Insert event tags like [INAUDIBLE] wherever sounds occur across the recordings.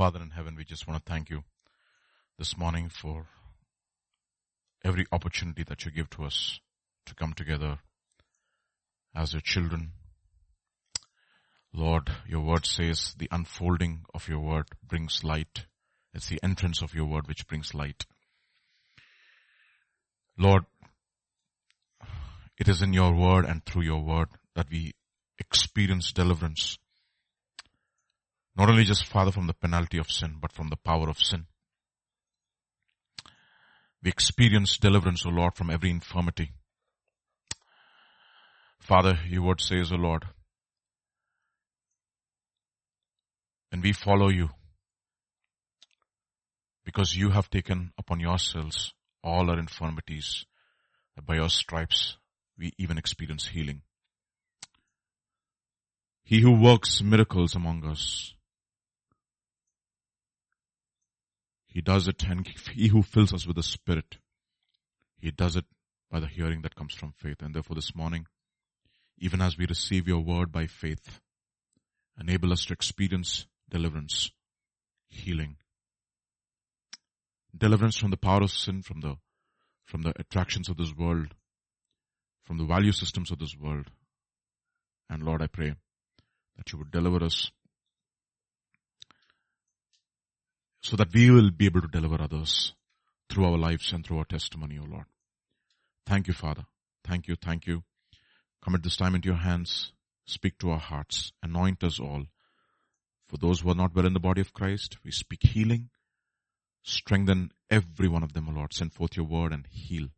Father in heaven, we just want to thank you this morning for every opportunity that you give to us to come together as your children. Lord, your word says the unfolding of your word brings light. It's the entrance of your word which brings light. Lord, it is in your word and through your word that we experience deliverance. Not only just, Father, from the penalty of sin, but from the power of sin. We experience deliverance, O Lord, from every infirmity. Father, your word says, O Lord, and we follow you, because you have taken upon yourselves all our infirmities, by your stripes we even experience healing. He who works miracles among us, He does it and he who fills us with the Spirit, He does it by the hearing that comes from faith. And therefore this morning, even as we receive your word by faith, enable us to experience deliverance, healing, deliverance from the power of sin, from the, from the attractions of this world, from the value systems of this world. And Lord, I pray that you would deliver us so that we will be able to deliver others through our lives and through our testimony, O Lord. Thank you, Father. Thank you, thank you. Commit this time into your hands. Speak to our hearts. Anoint us all. For those who are not well in the body of Christ, we speak healing. Strengthen every one of them, O Lord. Send forth your word and heal.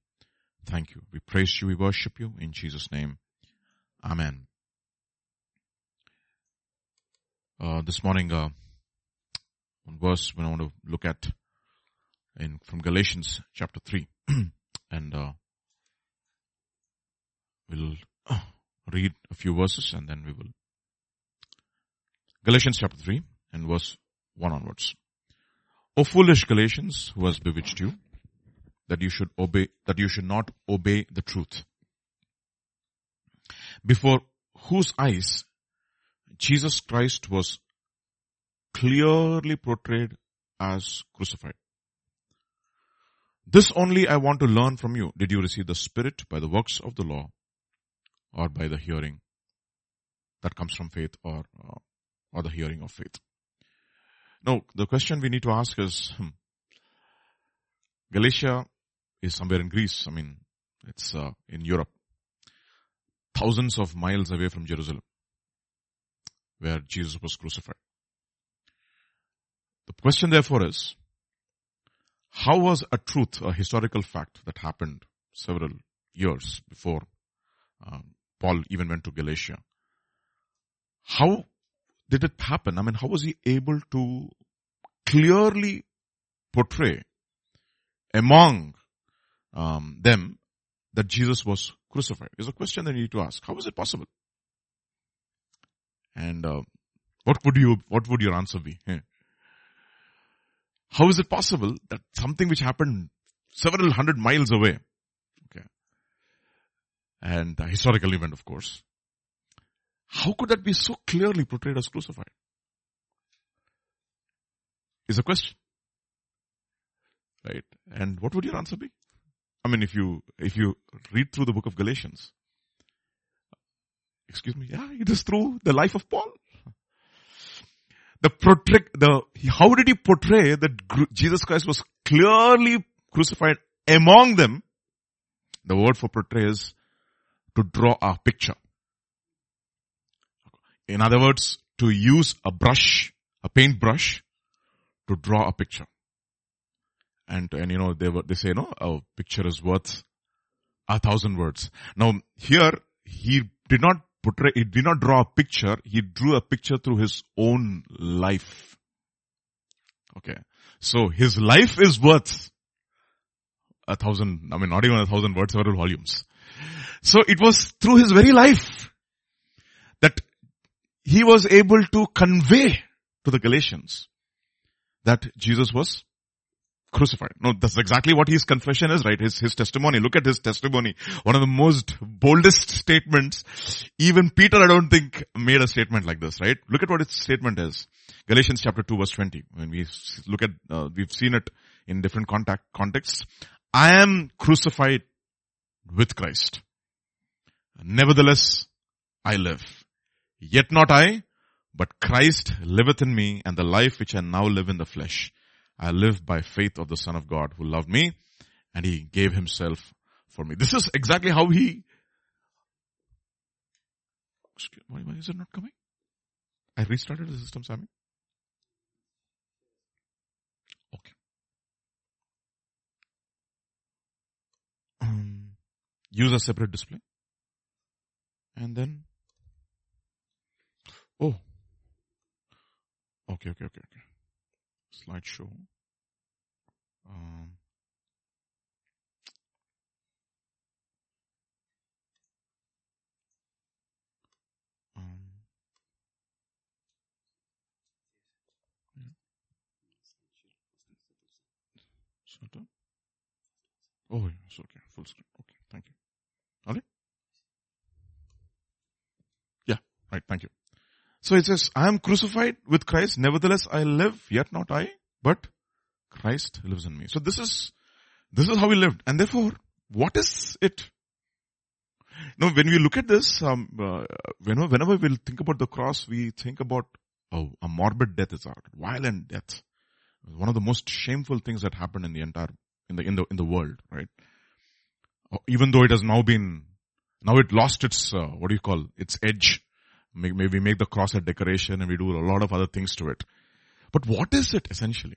Thank you. We praise you. We worship you in Jesus' name. Amen. Uh, this morning, uh, one verse when I want to look at in from Galatians chapter 3 [CLEARS THROAT] and uh, we'll uh, read a few verses and then we will Galatians chapter 3 and verse 1 onwards. O foolish Galatians, who has bewitched you, that you should obey, that you should not obey the truth. Before whose eyes Jesus Christ was clearly portrayed as crucified. This only I want to learn from you. Did you receive the Spirit by the works of the law or by the hearing that comes from faith or, uh, or the hearing of faith? No, the question we need to ask is, hmm, Galatia is somewhere in Greece. I mean, it's uh, in Europe. Thousands of miles away from Jerusalem, where Jesus was crucified. The question therefore is, how was a truth, a historical fact that happened several years before um, Paul even went to Galatia? How did it happen? I mean, how was he able to clearly portray among um, them that Jesus was crucified? Is a question that you need to ask. How is it possible? And uh, what would you, what would your answer be? How is it possible that something which happened several hundred miles away, okay, and a historical event, of course, how could that be so clearly portrayed as crucified? Is a question. Right? And what would your answer be? I mean, if you, if you read through the book of Galatians, excuse me, yeah, it is through the life of Paul the protect, the, how did he portray that Jesus Christ was clearly crucified among them? The word for portray is to draw a picture. In other words, to use a brush, a paintbrush, to draw a picture. And, and you know, they were, they say, no, a picture is worth a thousand words. Now, here, he did not portray, he did not draw a picture, he drew a picture through his own life. Okay. So his life is worth a thousand, I mean not even a thousand words, several volumes. So it was through his very life that he was able to convey to the Galatians that Jesus was crucified. No, that's exactly what his confession is, right? His, his testimony. Look at his testimony. One of the most boldest statements. Even Peter, I don't think, made a statement like this, right? Look at what his statement is. Galatians chapter 2 verse 20. When we look at, uh, we've seen it in different contact, contexts. I am crucified with Christ. Nevertheless, I live. Yet not I, but Christ liveth in me and the life which I now live in the flesh. I live by faith of the Son of God who loved me and he gave himself for me. This is exactly how he, why, why is it not coming? I restarted the system, Sammy. Okay. Um, use a separate display. And then, oh, okay, okay, okay, okay slideshow. Um, um, yeah. Oh, it's okay. Full screen. Okay, thank you. Okay. Yeah, right. Thank you. So it says, I am crucified with Christ, nevertheless I live, yet not I, but Christ lives in me. So this is, this is how we lived. And therefore, what is it? Now, when we look at this, um, uh, whenever, whenever we think about the cross, we think about oh, a morbid death is out, violent death. One of the most shameful things that happened in the entire, in the, in the, in the world, right? Oh, even though it has now been, now it lost its, uh, what do you call, its edge Maybe we make the cross a decoration and we do a lot of other things to it. But what is it essentially?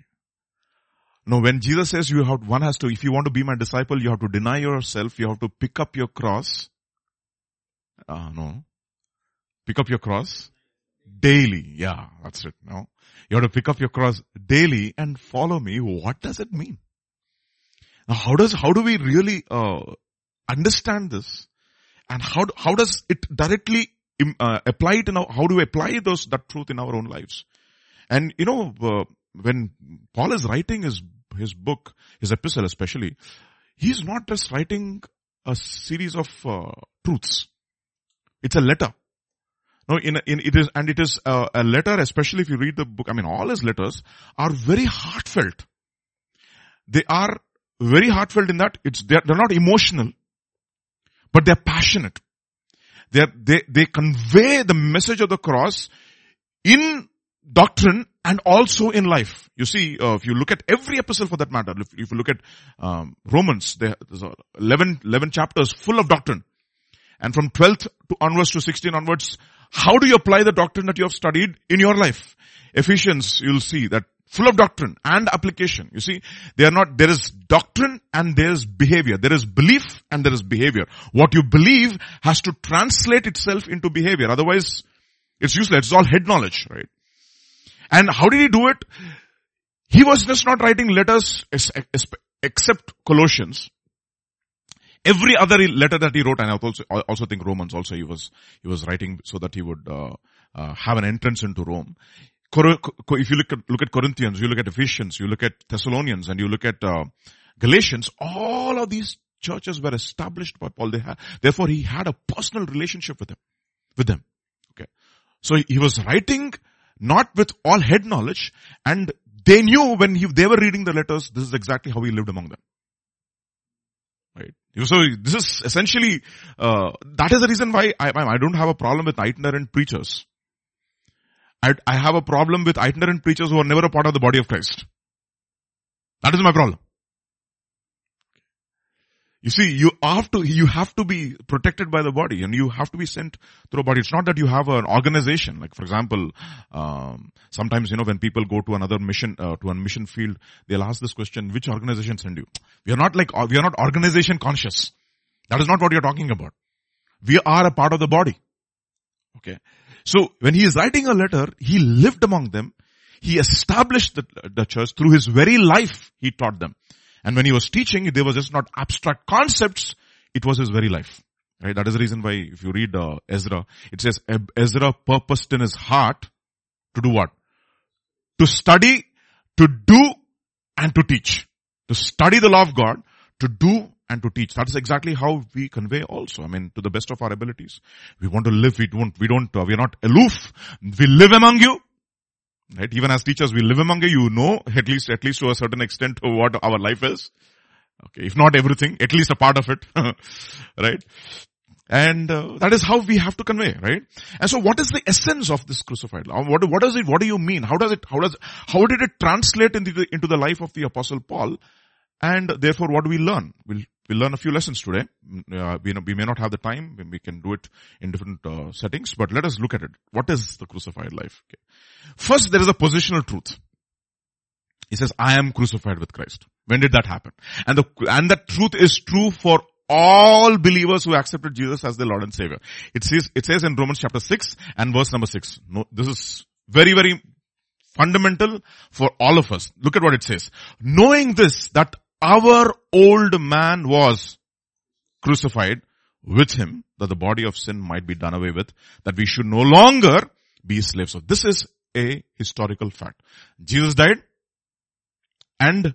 No, when Jesus says you have, one has to, if you want to be my disciple, you have to deny yourself, you have to pick up your cross. Uh, no. Pick up your cross daily. Yeah, that's it. No. You have to pick up your cross daily and follow me. What does it mean? Now how does, how do we really, uh, understand this? And how, how does it directly uh, apply it in our, how do we apply those, that truth in our own lives? And you know, uh, when Paul is writing his, his book, his epistle especially, he's not just writing a series of uh, truths. It's a letter. No, in, in it is, and it is a, a letter, especially if you read the book. I mean, all his letters are very heartfelt. They are very heartfelt in that it's they're, they're not emotional, but they're passionate. They, they, they convey the message of the cross in doctrine and also in life. You see, uh, if you look at every epistle for that matter, if, if you look at um, Romans, there's 11, 11 chapters full of doctrine. And from 12th to onwards to 16 onwards, how do you apply the doctrine that you have studied in your life? Ephesians, you'll see that full of doctrine and application. You see, they are not, there is doctrine and there is behavior. There is belief and there is behavior. What you believe has to translate itself into behavior. Otherwise, it's useless. It's all head knowledge, right? And how did he do it? He was just not writing letters except Colossians. Every other letter that he wrote, and I also, also think Romans also he was, he was writing so that he would, uh, uh, have an entrance into Rome if you look at, look at Corinthians, you look at Ephesians, you look at Thessalonians, and you look at uh, Galatians, all of these churches were established by Paul. Had, therefore, he had a personal relationship with them, with them. Okay, so he was writing not with all head knowledge, and they knew when he, they were reading the letters, this is exactly how he lived among them. Right. So this is essentially uh, that is the reason why I, I don't have a problem with itinerant preachers. I, I have a problem with itinerant preachers who are never a part of the body of Christ. That is my problem. You see, you have to, you have to be protected by the body and you have to be sent through a body. It's not that you have an organization. Like for example, um, sometimes, you know, when people go to another mission, uh, to a mission field, they'll ask this question, which organization send you? We are not like, we are not organization conscious. That is not what you're talking about. We are a part of the body. Okay. So when he is writing a letter, he lived among them. He established the, the church through his very life. He taught them. And when he was teaching, they were just not abstract concepts. It was his very life. Right? That is the reason why if you read uh, Ezra, it says Ezra purposed in his heart to do what? To study, to do, and to teach. to study the law of God, to do and to teach. That is exactly how we convey also. I mean, to the best of our abilities. We want to live, we don't, we don't, uh, we are not aloof. We live among you. Right? Even as teachers, we live among you. You know, at least, at least to a certain extent what our life is. Okay. If not everything, at least a part of it. [LAUGHS] right? And uh, that is how we have to convey, right? And so what is the essence of this crucified law? What, what does it, what do you mean? How does it, how does, how did it translate into the, into the life of the apostle Paul? And therefore what do we learn? We'll, we'll learn a few lessons today. Uh, we, we, may not have the time. We can do it in different uh, settings, but let us look at it. What is the crucified life? Okay. First, there is a positional truth. He says, I am crucified with Christ. When did that happen? And the, and that truth is true for all believers who accepted Jesus as their Lord and Savior. It says, it says in Romans chapter 6 and verse number 6. No, this is very, very fundamental for all of us. Look at what it says. Knowing this, that our old man was crucified with him, that the body of sin might be done away with, that we should no longer be slaves. So this is a historical fact. Jesus died and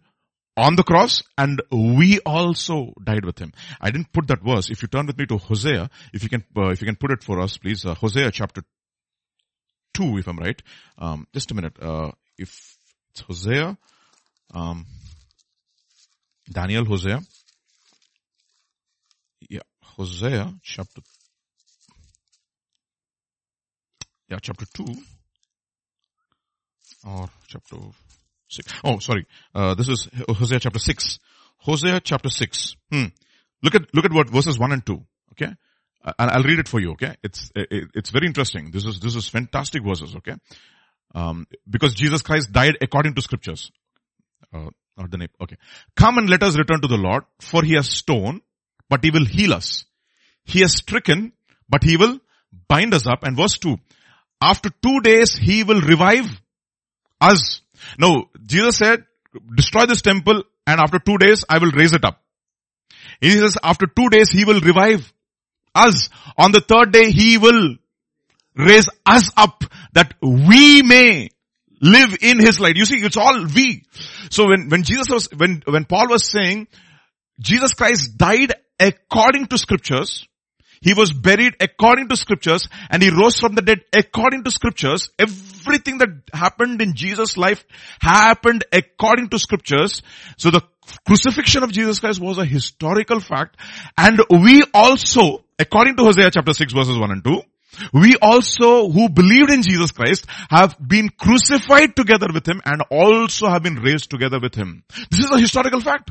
on the cross and we also died with him. I didn't put that verse. If you turn with me to Hosea, if you can, uh, if you can put it for us, please, uh, Hosea chapter 2, if I'm right. Um, just a minute. Uh, if it's Hosea, um, Daniel, Hosea. Yeah, Hosea chapter, yeah, chapter 2 or chapter Six. Oh, sorry. Uh, this is Hosea chapter 6. Hosea chapter 6. Hmm. Look at, look at what verses 1 and 2. Okay. And I'll read it for you. Okay. It's, it, it's very interesting. This is, this is fantastic verses. Okay. Um, because Jesus Christ died according to scriptures. Uh, the name. Okay. Come and let us return to the Lord, for he has stoned, but he will heal us. He has stricken, but he will bind us up. And verse 2. After two days, he will revive us. Now, Jesus said, destroy this temple and after two days I will raise it up. He says after two days he will revive us. On the third day he will raise us up that we may live in his light. You see, it's all we. So when, when Jesus was, when, when Paul was saying, Jesus Christ died according to scriptures, he was buried according to scriptures and he rose from the dead according to scriptures. Everything that happened in Jesus' life happened according to scriptures. So the crucifixion of Jesus Christ was a historical fact and we also, according to Hosea chapter 6 verses 1 and 2, we also who believed in Jesus Christ have been crucified together with him and also have been raised together with him. This is a historical fact.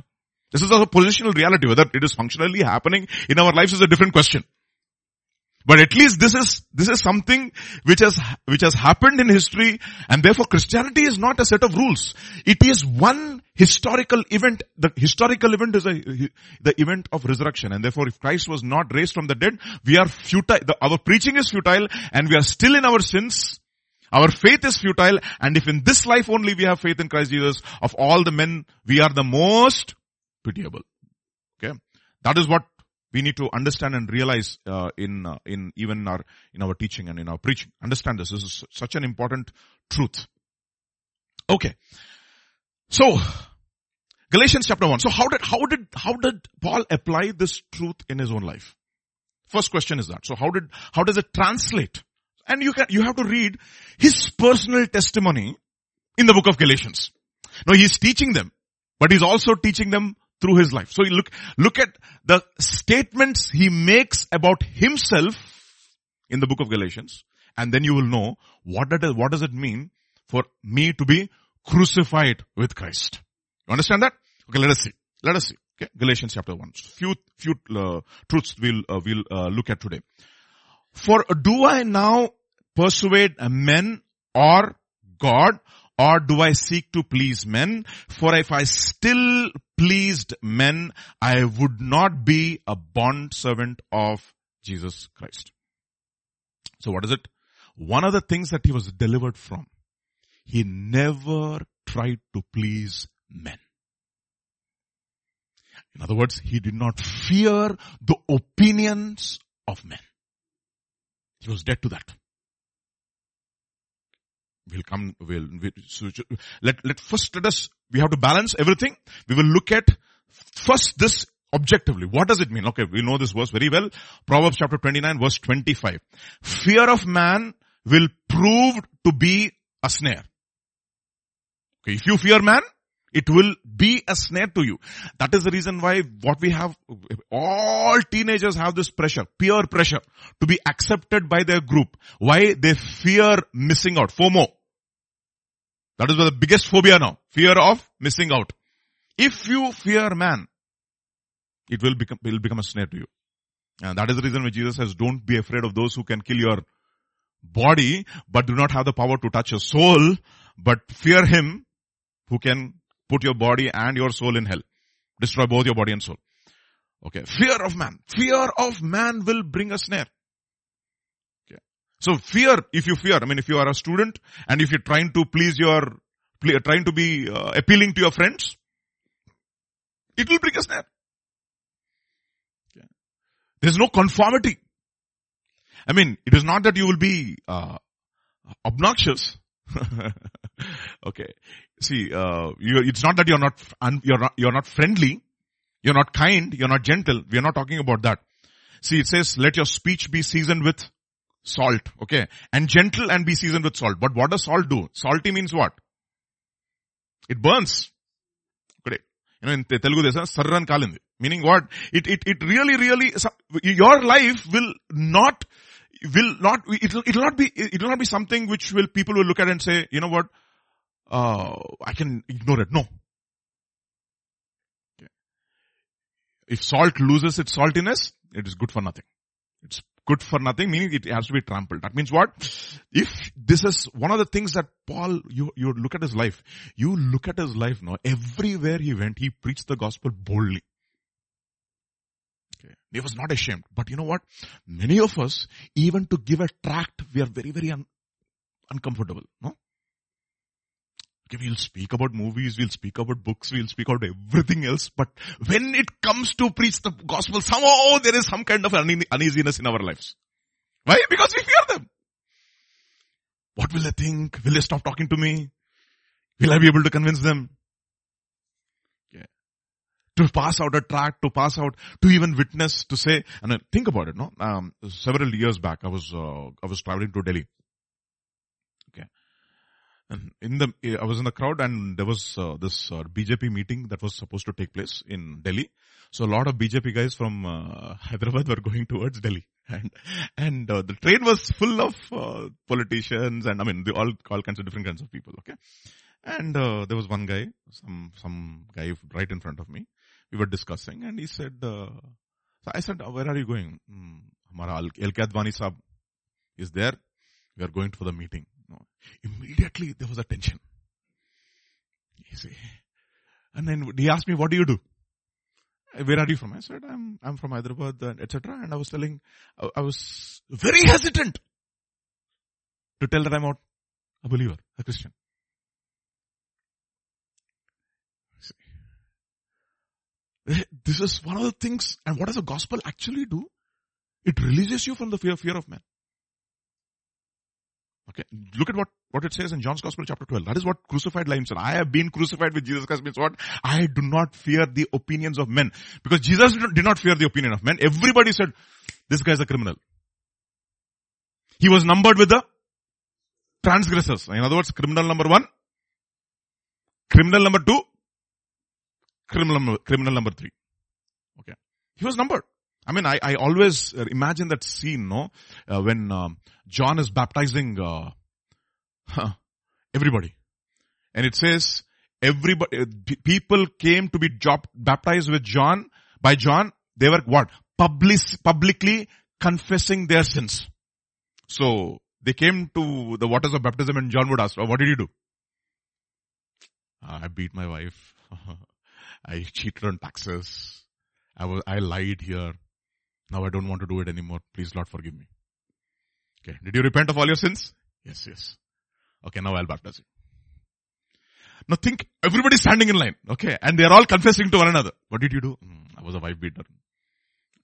This is a positional reality. Whether it is functionally happening in our lives is a different question. But at least this is, this is something which has, which has happened in history and therefore Christianity is not a set of rules. It is one historical event. The historical event is a, the event of resurrection and therefore if Christ was not raised from the dead, we are futile, the, our preaching is futile and we are still in our sins. Our faith is futile and if in this life only we have faith in Christ Jesus, of all the men, we are the most pitiable. Okay. That is what we need to understand and realize uh, in uh, in even our in our teaching and in our preaching. Understand this. This is such an important truth. Okay. So Galatians chapter 1. So how did how did how did Paul apply this truth in his own life? First question is that. So how did how does it translate? And you can you have to read his personal testimony in the book of Galatians. Now he's teaching them, but he's also teaching them through his life. So look, look at the statements he makes about himself in the book of Galatians and then you will know what, that is, what does it mean for me to be crucified with Christ. You understand that? Okay, let us see. Let us see. Okay, Galatians chapter 1. Few, few uh, truths we'll, uh, we'll uh, look at today. For do I now persuade men or God or do I seek to please men? For if I still pleased men, I would not be a bond servant of Jesus Christ. So what is it? One of the things that he was delivered from, he never tried to please men. In other words, he did not fear the opinions of men. He was dead to that. We'll come, we'll, we'll let, let first let us we have to balance everything. We will look at first this objectively. What does it mean? Okay, we know this verse very well. Proverbs chapter 29 verse 25. Fear of man will prove to be a snare. Okay, if you fear man, it will be a snare to you. That is the reason why what we have, all teenagers have this pressure, peer pressure to be accepted by their group. Why? They fear missing out, FOMO. That is the biggest phobia now. Fear of missing out. If you fear man, it will become, will become a snare to you. And that is the reason why Jesus says, don't be afraid of those who can kill your body, but do not have the power to touch your soul, but fear him who can put your body and your soul in hell. Destroy both your body and soul. Okay. Fear of man. Fear of man will bring a snare. So fear, if you fear, I mean, if you are a student and if you're trying to please your, trying to be uh, appealing to your friends, it will bring a snare. There's no conformity. I mean, it is not that you will be uh, obnoxious. [LAUGHS] okay. See, uh, it's not that you're not, you're not, you're not friendly. You're not kind. You're not gentle. We are not talking about that. See, it says, let your speech be seasoned with salt. Okay. And gentle and be seasoned with salt. But what does salt do? Salty means what? It burns. Great. You know, in Telugu they say, sarran kalindi. Meaning what? It, it, it really, really, your life will not, will not, it'll, it'll not be, it'll not be something which will, people will look at and say, you know what, uh, I can ignore it. No. Okay. If salt loses its saltiness, it is good for nothing. It's good for nothing, meaning it has to be trampled. That means what? If this is one of the things that Paul, you, you look at his life, you look at his life now, everywhere he went, he preached the gospel boldly. Okay. He was not ashamed. But you know what? Many of us, even to give a tract, we are very, very un- uncomfortable. No? We'll speak about movies, we'll speak about books, we'll speak about everything else. But when it comes to preach the gospel, somehow there is some kind of uneasiness in our lives. Why? Because we fear them. What will they think? Will they stop talking to me? Will I be able to convince them? Yeah. To pass out a tract, to pass out, to even witness, to say, and think about it, no? Um, several years back, I was, uh, I was traveling to Delhi. And in the, I was in the crowd and there was uh, this uh, BJP meeting that was supposed to take place in Delhi. So a lot of BJP guys from uh, [LAUGHS] Hyderabad were going towards Delhi. And, and uh, the train was full of uh, politicians and I mean, all, all kinds of different kinds of people, okay? And uh, there was one guy, some some guy right in front of me we were discussing and he said, so I said, where are you going? Hmm, Hamara Advani Saab is there. We are going for the meeting. No. Immediately there was a tension. You see. And then he asked me, what do you do? Where are you from? I said, I'm, I'm from Hyderabad, etc. And I was telling, I, I was very hesitant to tell that I'm not a believer, a Christian. This is one of the things, and what does the gospel actually do? It releases you from the fear, fear of man. Okay. Look at what, what it says in John's Gospel chapter 12. That is what crucified life said. I have been crucified with Jesus Christ means what? I do not fear the opinions of men. Because Jesus did not fear the opinion of men. Everybody said, this guy is a criminal. He was numbered with the transgressors. In other words, criminal number one, criminal number two, criminal, criminal number three. Okay. He was numbered. I mean, I, I always imagine that scene, no, uh, when um, John is baptizing uh, everybody, and it says everybody, uh, people came to be baptized with John by John. They were what public, publicly confessing their sins. So they came to the waters of baptism, and John would ask, oh, "What did you do?" I beat my wife. [LAUGHS] I cheated on taxes. I was, I lied here. Now I don't want to do it anymore. Please Lord forgive me. Okay. Did you repent of all your sins? Yes, yes. Okay, now I'll baptize you. Now think, everybody's standing in line. Okay. And they're all confessing to one another. What did you do? Mm, I was a wife beater.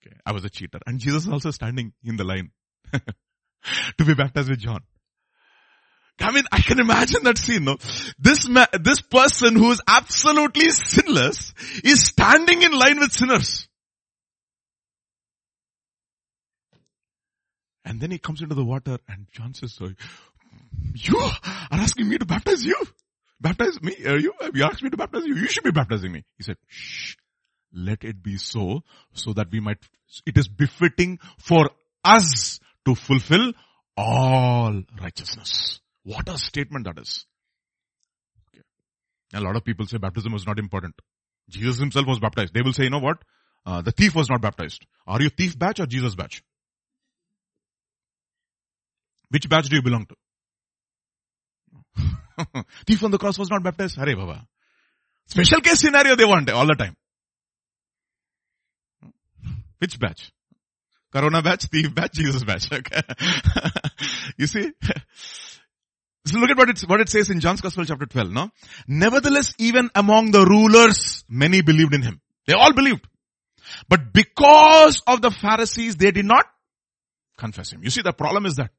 Okay. I was a cheater. And Jesus is also standing in the line [LAUGHS] to be baptized with John. I mean, I can imagine that scene, no? This ma- this person who is absolutely sinless is standing in line with sinners. And then he comes into the water and John says, you are asking me to baptize you? Baptize me? Are you? You asked me to baptize you. You should be baptizing me. He said, shh, let it be so, so that we might, it is befitting for us to fulfill all righteousness. What a statement that is. Okay. A lot of people say baptism was not important. Jesus himself was baptized. They will say, you know what? Uh, the thief was not baptized. Are you thief batch or Jesus batch? Which batch do you belong to? [LAUGHS] thief on the cross was not baptized. Hare Baba. Special case scenario they want all the time. Which batch? Corona batch, thief batch, Jesus batch. Okay. [LAUGHS] you see? [LAUGHS] So look at what it, what it says in John's Gospel chapter 12, no? Nevertheless, even among the rulers, many believed in him. They all believed. But because of the Pharisees, they did not confess him. You see, the problem is that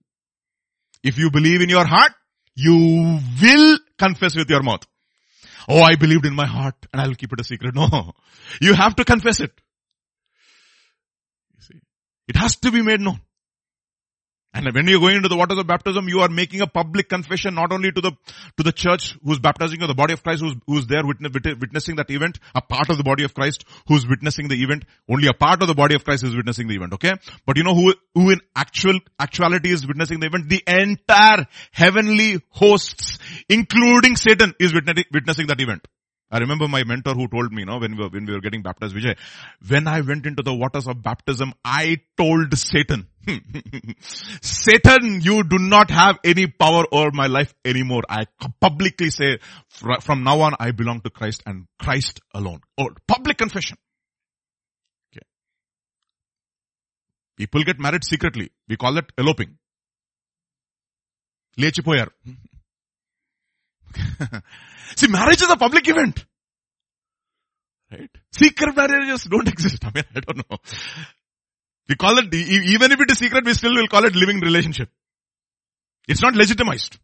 if you believe in your heart, you will confess with your mouth. Oh, I believed in my heart and I'll keep it a secret. No. You have to confess it. You see, it has to be made known. And when you're going into the waters of baptism, you are making a public confession not only to the, to the church who's baptizing you, the body of Christ who's, who's there witness, witnessing that event, a part of the body of Christ who's witnessing the event. Only a part of the body of Christ is witnessing the event, okay? But you know who, who in actual, actuality is witnessing the event? The entire heavenly hosts, including Satan, is witnessing that event. I remember my mentor who told me, you know, when we were, when we were getting baptized, Vijay, when I went into the waters of baptism, I told Satan, [LAUGHS] Satan, you do not have any power over my life anymore. I publicly say, from now on, I belong to Christ and Christ alone. Oh, public confession. Okay. People get married secretly. We call it eloping. లేచిపోయారు [LAUGHS] See, marriage is a public event. Right? Secret marriages don't [LAUGHS] exist. I mean, I don't know. We call it, even if it is secret, we still will call it living relationship. It's not legitimized.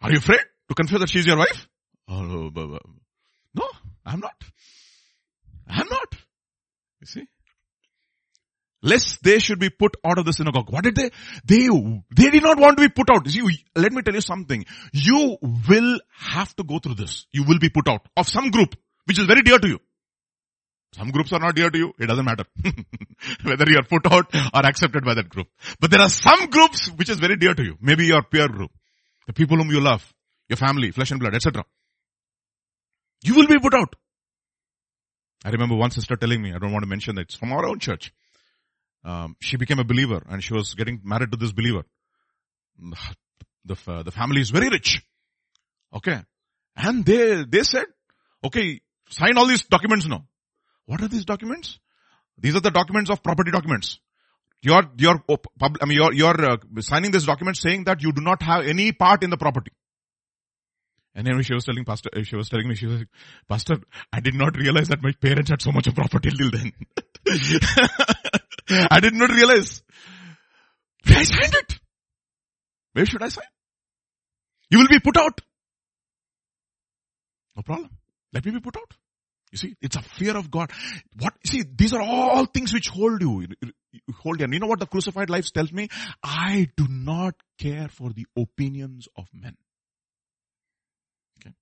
Are you afraid to confess that she's your wife? Oh, no, I'm not. I'm not. You see? lest they should be put out of the synagogue. What did they? They, they did not want to be put out. See, let me tell you something. You will have to go through this. You will be put out of some group, which is very dear to you. Some groups are not dear to you. It doesn't matter. [LAUGHS] Whether you are put out or accepted by that group. But there are some groups which is very dear to you. Maybe your peer group. The people whom you love. Your family, flesh and blood, etc. You will be put out. I remember one sister telling me, I don't want to mention that, it's from our own church um, she became a believer and she was getting married to this believer. The, the family is very rich. Okay. And they, they said, okay, sign all these documents now. What are these documents? These are the documents of property documents. You're, you're, I mean, you're, you're uh, signing this document saying that you do not have any part in the property. And then she was telling pastor, she was telling me, she was like, pastor, I did not realize that my parents had so much of property till then. [LAUGHS] I did not realize. I signed it. Where should I sign? You will be put out. No problem. Let me be put out. You see, it's a fear of God. What, see, these are all things which hold you, hold you. And you know what the crucified life tells me? I do not care for the opinions of men. Okay.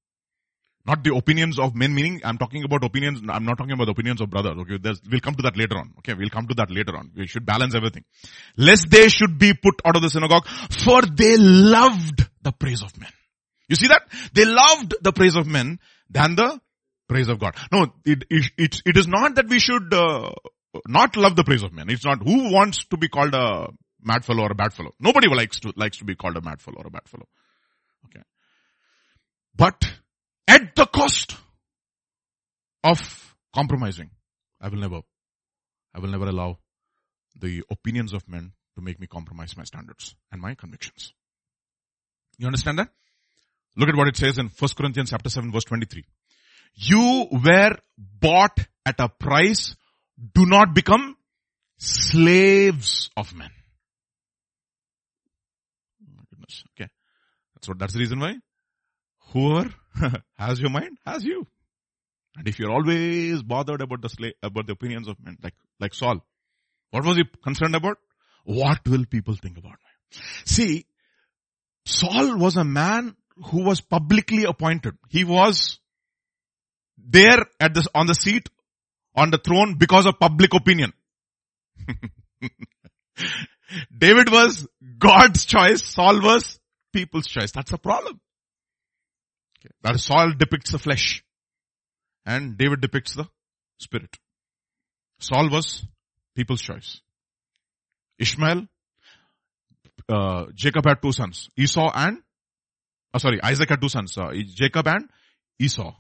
Not the opinions of men, meaning I'm talking about opinions, I'm not talking about the opinions of brothers. Okay, There's, we'll come to that later on. Okay, we'll come to that later on. We should balance everything. Lest they should be put out of the synagogue, for they loved the praise of men. You see that? They loved the praise of men than the praise of God. No, it, it, it, is not that we should uh, not love the praise of men. It's not who wants to be called a mad fellow or a bad fellow. Nobody likes to, likes to be called a mad fellow or a bad fellow. Okay. But at the cost of compromising. I will never, I will never allow the opinions of men to make me compromise my standards and my convictions. You understand that? Look at what it says in 1 Corinthians chapter 7 verse 23. You were bought at a price. Do not become slaves of men. Oh okay. That's what, that's the reason why. Whoever [LAUGHS] has your mind has you. And if you're always bothered about the slave, about the opinions of men, like, like Saul, what was he concerned about? What will people think about me? See, Saul was a man who was publicly appointed. He was there at this, on the seat, on the throne because of public opinion. [LAUGHS] David was God's choice. Saul was people's choice. That's the problem. Okay. That Saul depicts the flesh and David depicts the spirit. Saul was people's choice. Ishmael, uh, Jacob had two sons, Esau and, oh sorry, Isaac had two sons, uh, Jacob and Esau.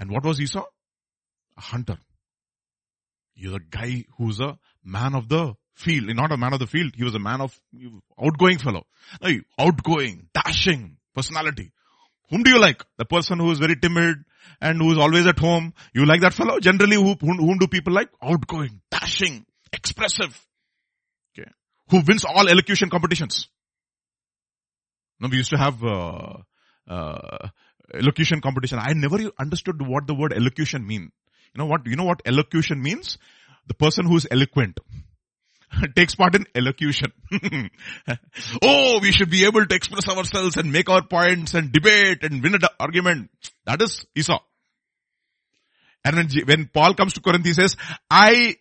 And what was Esau? A hunter. He's a guy who's a man of the field. Not a man of the field. He was a man of outgoing fellow. Outgoing, dashing personality. Whom do you like? The person who is very timid and who is always at home. You like that fellow? Generally, who, whom, whom do people like? Outgoing, dashing, expressive. Okay. Who wins all elocution competitions. No, we used to have, uh, uh, elocution competition. I never understood what the word elocution mean. You know what, you know what elocution means? The person who is eloquent. [LAUGHS] takes part in elocution. [LAUGHS] oh, we should be able to express ourselves and make our points and debate and win an argument. That is Esau. And when, when Paul comes to Corinth, he says, I,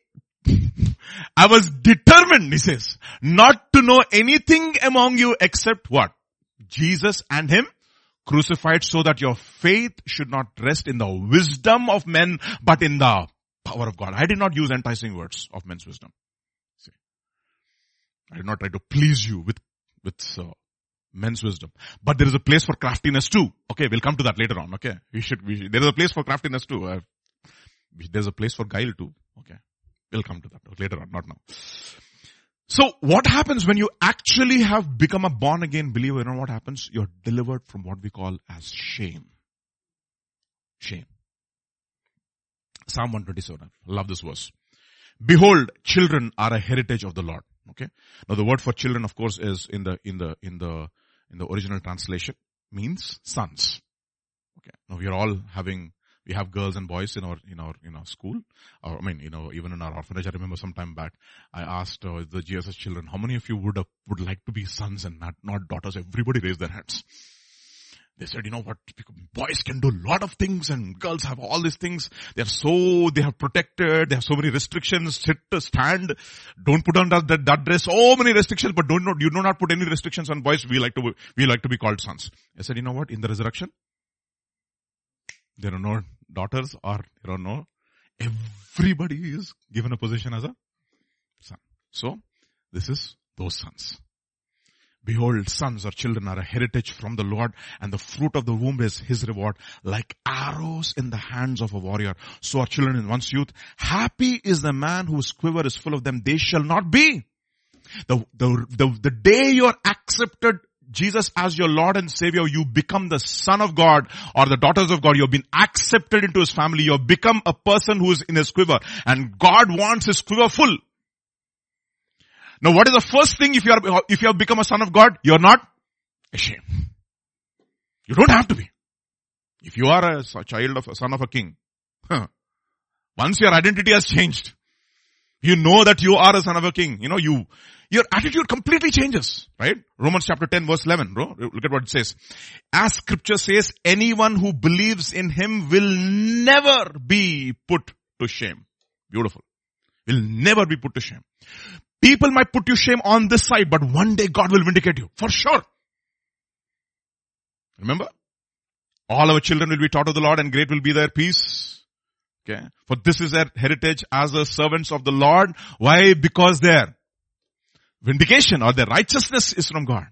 [LAUGHS] I was determined, he says, not to know anything among you except what? Jesus and Him crucified so that your faith should not rest in the wisdom of men, but in the power of God. I did not use enticing words of men's wisdom. I did not try to please you with, with uh, men's wisdom. But there is a place for craftiness too. Okay, we'll come to that later on. Okay, we should, we should there is a place for craftiness too. Uh, there's a place for guile too. Okay, we'll come to that later on, not now. So what happens when you actually have become a born again believer? You know what happens? You're delivered from what we call as shame. Shame. Psalm 127. Love this verse. Behold, children are a heritage of the Lord. Okay. Now the word for children, of course, is in the, in the, in the, in the original translation means sons. Okay. Now we are all having, we have girls and boys in our, in our, in our school. Or, I mean, you know, even in our orphanage, I remember some time back, I asked uh, the GSS children, how many of you would, uh, would like to be sons and not, not daughters? Everybody raised their hands. They said, you know what, boys can do a lot of things and girls have all these things. They're so, they have protected, they have so many restrictions, sit, stand, don't put on that, that, that dress, so many restrictions, but don't, you do not put any restrictions on boys. We like to, we like to be called sons. I said, you know what, in the resurrection, there are no daughters or there are no, everybody is given a position as a son. So, this is those sons. Behold, sons or children are a heritage from the Lord and the fruit of the womb is his reward. Like arrows in the hands of a warrior, so are children in one's youth. Happy is the man whose quiver is full of them. They shall not be. The, the, the, the day you're accepted Jesus as your Lord and Savior, you become the son of God or the daughters of God. You've been accepted into His family. You've become a person who is in His quiver and God wants His quiver full. Now what is the first thing if you are, if you have become a son of God? You are not ashamed. You don't have to be. If you are a child of a son of a king, huh, once your identity has changed, you know that you are a son of a king. You know, you, your attitude completely changes, right? Romans chapter 10 verse 11, bro. Look at what it says. As scripture says, anyone who believes in him will never be put to shame. Beautiful. Will never be put to shame. People might put you shame on this side, but one day God will vindicate you. For sure. Remember? All our children will be taught of the Lord and great will be their peace. Okay. For this is their heritage as the servants of the Lord. Why? Because their vindication or their righteousness is from God.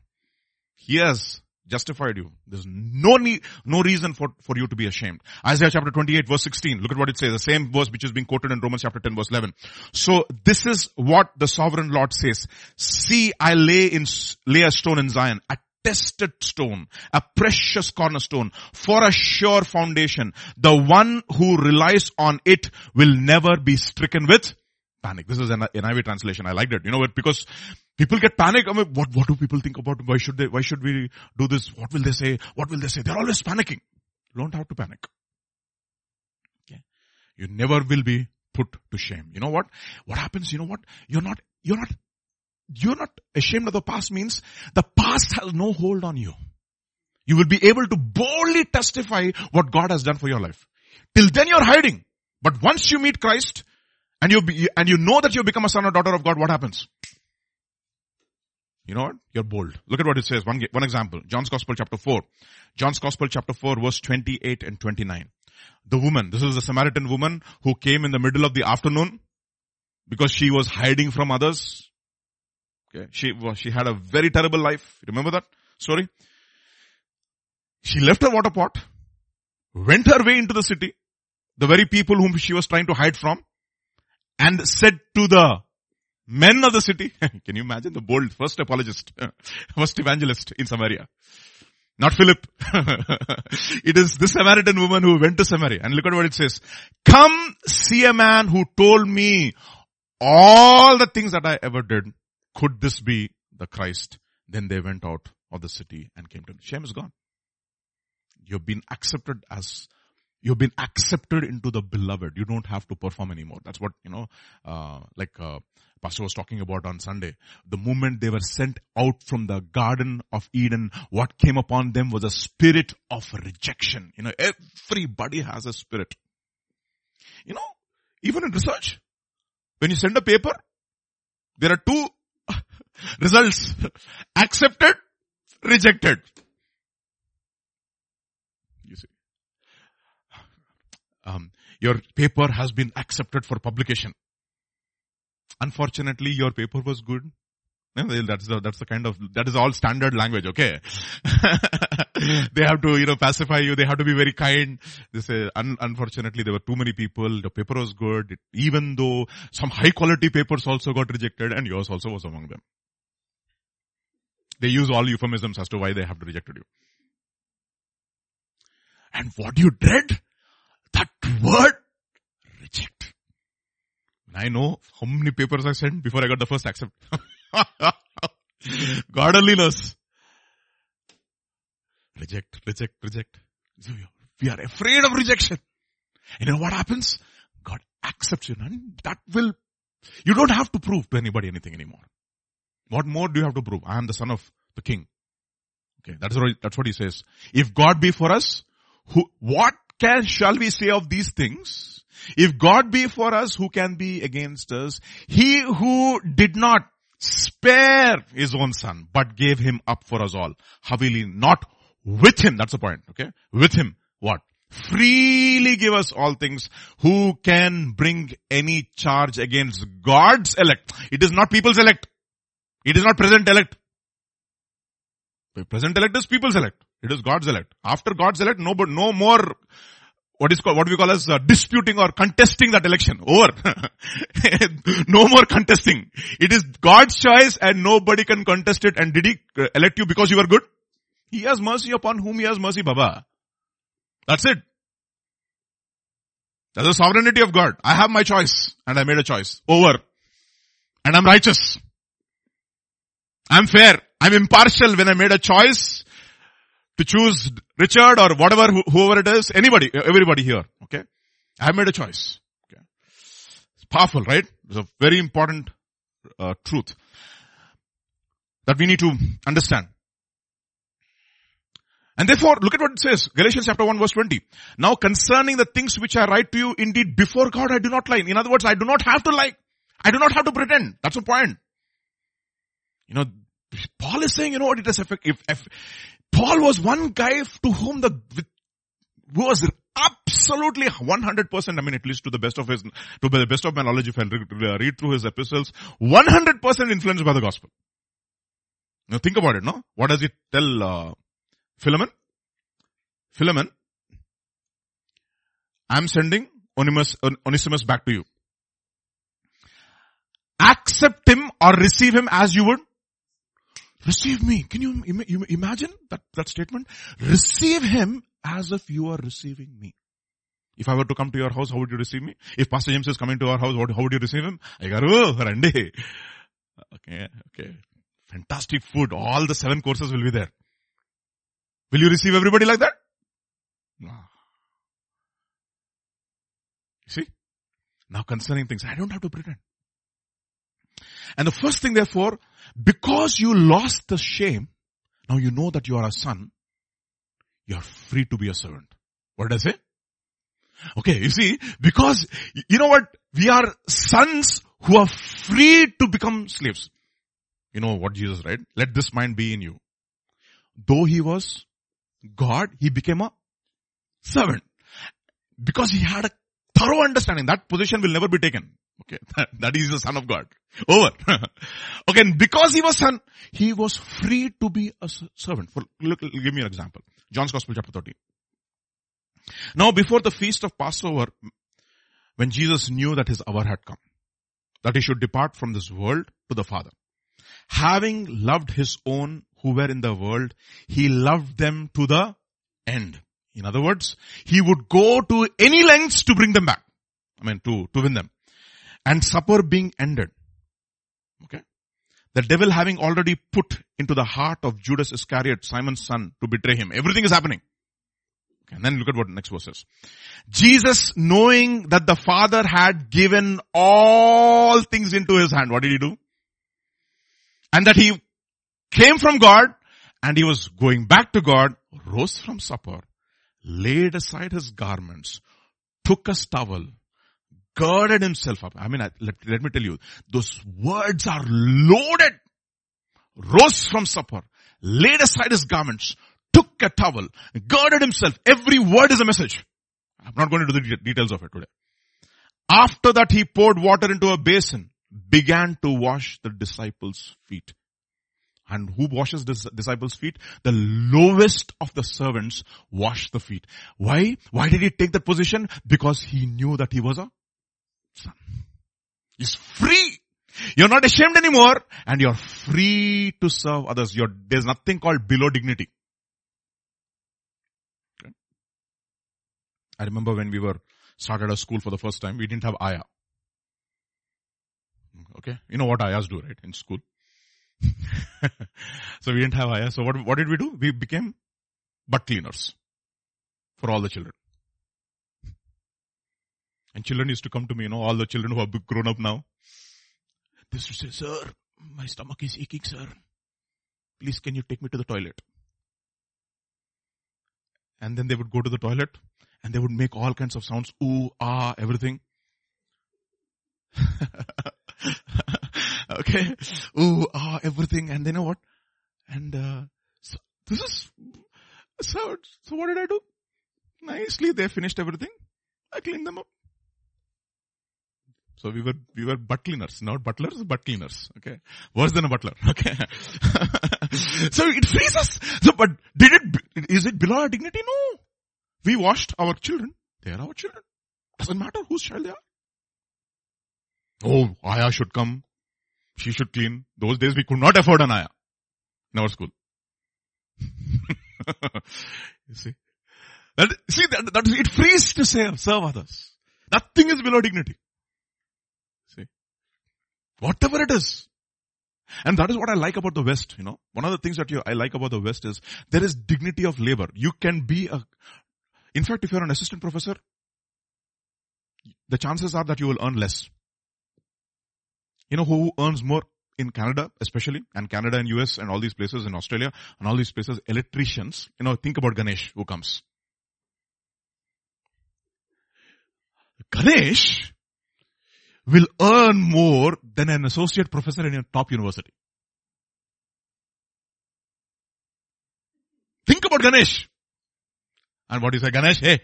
He has justified you. There's no need, no reason for, for you to be ashamed. Isaiah chapter 28 verse 16. Look at what it says. The same verse which is being quoted in Romans chapter 10 verse 11. So this is what the sovereign Lord says. See, I lay in, lay a stone in Zion, a tested stone, a precious cornerstone for a sure foundation. The one who relies on it will never be stricken with panic. This is an NIV translation. I liked it. You know what? Because people get panic. I mean, what, what do people think about, why should they, why should we do this? What will they say? What will they say? They're always panicking. Don't have to panic. Okay. You never will be put to shame. You know what? What happens? You know what? You're not, you're not, you're not ashamed of the past means the past has no hold on you. You will be able to boldly testify what God has done for your life. Till then you're hiding. But once you meet Christ and you, be, and you know that you become a son or daughter of God, what happens? You know what? You're bold. Look at what it says. One, one example. John's Gospel chapter 4. John's Gospel chapter 4 verse 28 and 29. The woman, this is the Samaritan woman who came in the middle of the afternoon because she was hiding from others. Okay. She was, she had a very terrible life. Remember that story? She left her water pot, went her way into the city, the very people whom she was trying to hide from, and said to the men of the city, [LAUGHS] can you imagine the bold first apologist, [LAUGHS] first evangelist in Samaria? Not Philip. [LAUGHS] it is this Samaritan woman who went to Samaria. And look at what it says. Come see a man who told me all the things that I ever did. Could this be the Christ? Then they went out of the city and came to him. Shame is gone. You've been accepted as You've been accepted into the beloved. You don't have to perform anymore. That's what, you know, uh, like, uh, Pastor was talking about on Sunday. The moment they were sent out from the Garden of Eden, what came upon them was a spirit of rejection. You know, everybody has a spirit. You know, even in research, when you send a paper, there are two results. Accepted, rejected. You see. Um, your paper has been accepted for publication. Unfortunately, your paper was good. That's the, that's the kind of, that is all standard language, okay? [LAUGHS] they have to, you know, pacify you. They have to be very kind. They say, un- unfortunately, there were too many people. The paper was good. It, even though some high quality papers also got rejected and yours also was among them. They use all euphemisms as to why they have rejected you. And what you dread that word, reject. I know how many papers I sent before I got the first accept. God only knows. Reject, reject, reject. We are afraid of rejection. And you know what happens? God accepts you and that will, you don't have to prove to anybody anything anymore. What more do you have to prove? I am the son of the king. Okay, that's what, that's what he says. If God be for us, who, what can, shall we say of these things? If God be for us, who can be against us? He who did not spare his own son, but gave him up for us all. How will he not with him? That's the point, okay? With him, what? Freely give us all things. Who can bring any charge against God's elect? It is not people's elect. It is not present elect. Present elect is people's elect. It is God's elect. After God's elect, no, no more what is called, what we call as uh, disputing or contesting that election. Over. [LAUGHS] no more contesting. It is God's choice and nobody can contest it. And did he uh, elect you because you were good? He has mercy upon whom he has mercy, Baba. That's it. That's the sovereignty of God. I have my choice and I made a choice. Over. And I'm righteous. I'm fair. I'm impartial when I made a choice to choose Richard or whatever, whoever it is, anybody, everybody here. Okay. I made a choice. Okay. It's powerful, right? It's a very important uh, truth that we need to understand. And therefore, look at what it says. Galatians chapter 1 verse 20. Now concerning the things which I write to you, indeed before God I do not lie. In other words, I do not have to lie. I do not have to pretend. That's the point. You know, Paul is saying, you know what it is, if, if, Paul was one guy to whom the, was absolutely 100%, I mean at least to the best of his, to the best of my knowledge if I read, through his epistles, 100% influenced by the gospel. Now think about it, no? What does it tell, uh, Philemon? Philemon, I'm sending Onesimus, Onesimus back to you. Accept him or receive him as you would Receive me. Can you, you imagine that, that statement? Receive him as if you are receiving me. If I were to come to your house, how would you receive me? If Pastor James is coming to our house, how, how would you receive him? Agaru, randi. Okay, okay. Fantastic food. All the seven courses will be there. Will you receive everybody like that? No. See? Now concerning things, I don't have to pretend. And the first thing therefore, because you lost the shame, now you know that you are a son, you are free to be a servant. What did I say? Okay, you see, because, you know what? We are sons who are free to become slaves. You know what Jesus said? Let this mind be in you. Though he was God, he became a servant. Because he had a thorough understanding. That position will never be taken. Okay, that, [LAUGHS] that is the son of God. Over. [LAUGHS] okay, and because he was son, he was free to be a servant. For, look, give me an example. John's Gospel chapter 13. Now before the feast of Passover, when Jesus knew that his hour had come, that he should depart from this world to the Father. Having loved his own who were in the world, he loved them to the end. In other words, he would go to any lengths to bring them back. I mean, to, to win them. And supper being ended. Okay. The devil having already put into the heart of Judas Iscariot, Simon's son, to betray him. Everything is happening. Okay, and then look at what next verse says. Jesus knowing that the Father had given all things into his hand, what did he do? And that he came from God and he was going back to God, rose from supper, laid aside his garments, took a towel, girded himself up. I mean, let, let me tell you, those words are loaded. Rose from supper, laid aside his garments, took a towel, girded himself. Every word is a message. I'm not going into the details of it today. After that he poured water into a basin, began to wash the disciples' feet. And who washes the disciples' feet? The lowest of the servants wash the feet. Why? Why did he take that position? Because he knew that he was a son. He's free. You're not ashamed anymore and you're free to serve others. You're, there's nothing called below dignity. I remember when we were started a school for the first time, we didn't have ayah. Okay. You know what ayahs do, right? In school. [LAUGHS] so we didn't have ayah. So what, what did we do? We became butt cleaners for all the children. And children used to come to me, you know, all the children who have grown up now. They used to say, sir, my stomach is aching, sir. Please can you take me to the toilet? And then they would go to the toilet and they would make all kinds of sounds, ooh, ah, everything. [LAUGHS] okay, ooh, ah, everything, and they know what? And uh, so this is so. So what did I do? Nicely, they finished everything. I cleaned them up. So we were, we were butt cleaners, not butlers, butt cleaners. Okay. Worse than a butler. [LAUGHS] Okay. [LAUGHS] so it frees us. So, but did it, is it below our dignity? No. We washed our children. They are our children. Doesn't matter whose child they are. Oh, Ayah should come. She should clean. Those days we could not afford an Ayah in our school. [LAUGHS] you see? That, see, that, that it frees to serve, serve others. Nothing is below dignity. Whatever it is. And that is what I like about the West, you know. One of the things that you, I like about the West is there is dignity of labor. You can be a, in fact, if you're an assistant professor, the chances are that you will earn less. You know who earns more in Canada, especially, and Canada and US and all these places in Australia and all these places, electricians. You know, think about Ganesh who comes. Ganesh will earn more than an associate professor in a top university. Think about Ganesh. And what do you say, Ganesh, hey,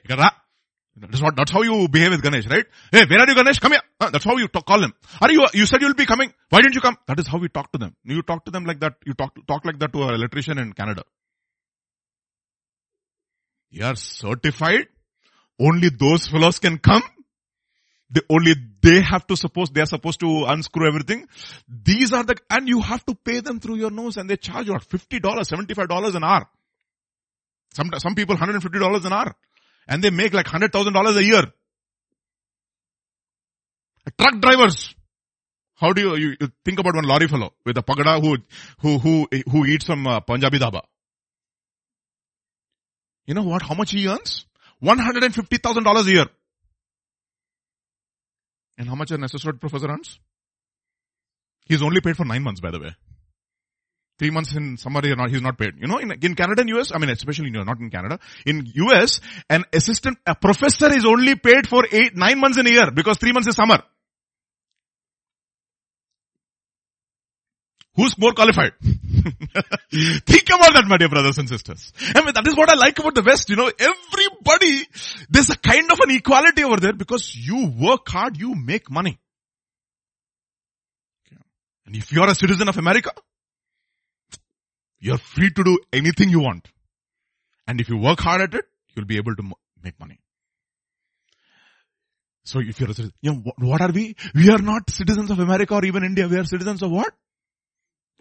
that's what, that's how you behave with Ganesh, right? Hey, where are you Ganesh? Come here. That's how you talk, call him. Are you, you said you'll be coming. Why didn't you come? That is how we talk to them. You talk to them like that. You talk, talk like that to an electrician in Canada. You are certified. Only those fellows can come. They, only they have to suppose, they are supposed to unscrew everything. These are the, and you have to pay them through your nose and they charge you $50, $75 an hour. Some, some people $150 an hour. And they make like $100,000 a year. Truck drivers. How do you, you, you, think about one lorry fellow with a pagada who, who, who, who eats some uh, Punjabi dhaba? You know what? How much he earns? $150,000 a year. And how much an associate professor earns? He's only paid for nine months, by the way. Three months in summer, not, he's not paid. You know, in, in Canada and US, I mean, especially in, not in Canada, in US, an assistant, a professor is only paid for eight, nine months in a year because three months is summer. Who's more qualified? [LAUGHS] Think about that, my dear brothers and sisters. I mean, that is what I like about the West. You know, everybody, there's a kind of an equality over there because you work hard, you make money. And if you're a citizen of America, you're free to do anything you want. And if you work hard at it, you'll be able to make money. So if you're a citizen, you know, what are we? We are not citizens of America or even India. We are citizens of what?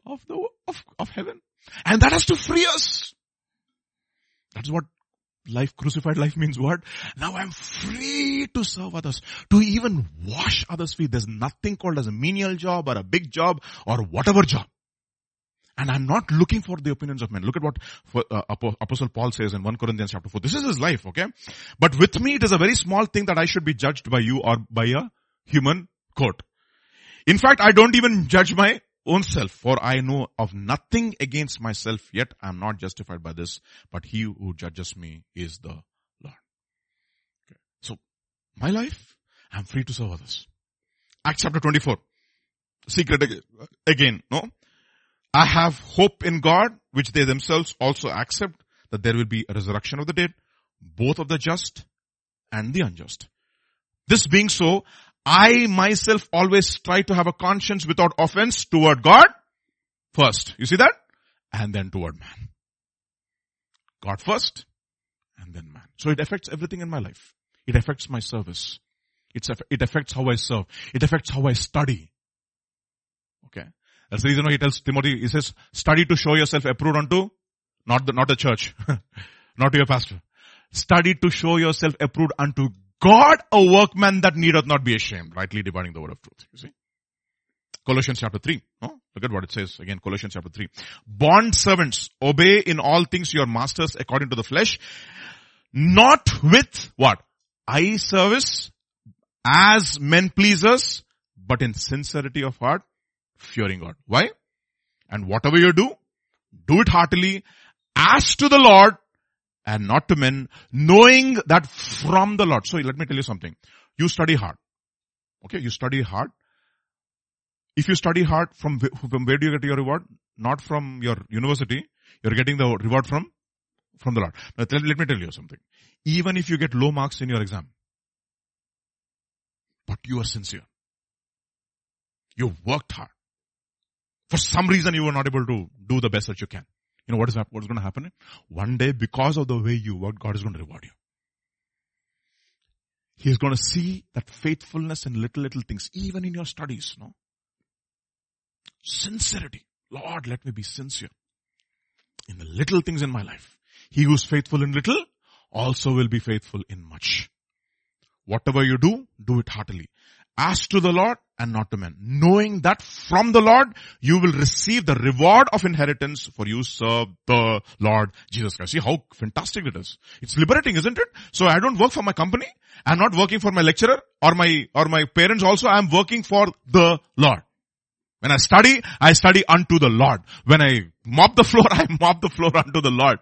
Of the, of, of heaven. And that has to free us. That's what life, crucified life means what? Now I'm free to serve others, to even wash others' feet. There's nothing called as a menial job or a big job or whatever job. And I'm not looking for the opinions of men. Look at what uh, Apostle Paul says in 1 Corinthians chapter 4. This is his life, okay? But with me, it is a very small thing that I should be judged by you or by a human court. In fact, I don't even judge my own self, for I know of nothing against myself, yet I am not justified by this, but he who judges me is the Lord. Okay. So, my life, I am free to serve others. Acts chapter 24. Secret again, no? I have hope in God, which they themselves also accept, that there will be a resurrection of the dead, both of the just and the unjust. This being so, I myself always try to have a conscience without offense toward God first. You see that? And then toward man. God first and then man. So it affects everything in my life. It affects my service. It's, it affects how I serve. It affects how I study. Okay. That's the reason why he tells Timothy, he says, study to show yourself approved unto, not the, not the church, [LAUGHS] not to your pastor. Study to show yourself approved unto God a workman that needeth not be ashamed, rightly dividing the word of truth. You see? Colossians chapter 3. Oh, look at what it says again, Colossians chapter 3. Bond servants, obey in all things your masters according to the flesh, not with what? Eye service, as men pleasers, but in sincerity of heart, fearing God. Why? And whatever you do, do it heartily, as to the Lord, and not to men, knowing that from the Lord. So let me tell you something. You study hard. Okay, you study hard. If you study hard, from, from where do you get your reward? Not from your university. You're getting the reward from, from the Lord. Now, let, let me tell you something. Even if you get low marks in your exam, but you are sincere. You worked hard. For some reason you were not able to do the best that you can. You know what is, what is going to happen? One day, because of the way you work, God is going to reward you. He is going to see that faithfulness in little, little things, even in your studies, no? Sincerity. Lord, let me be sincere in the little things in my life. He who is faithful in little also will be faithful in much. Whatever you do, do it heartily as to the Lord and not to men. Knowing that from the Lord you will receive the reward of inheritance for you serve the Lord Jesus Christ. See how fantastic it is. It's liberating, isn't it? So I don't work for my company. I'm not working for my lecturer or my, or my parents also. I'm working for the Lord. When I study, I study unto the Lord. When I mop the [LAUGHS] floor, I mop the floor unto the Lord.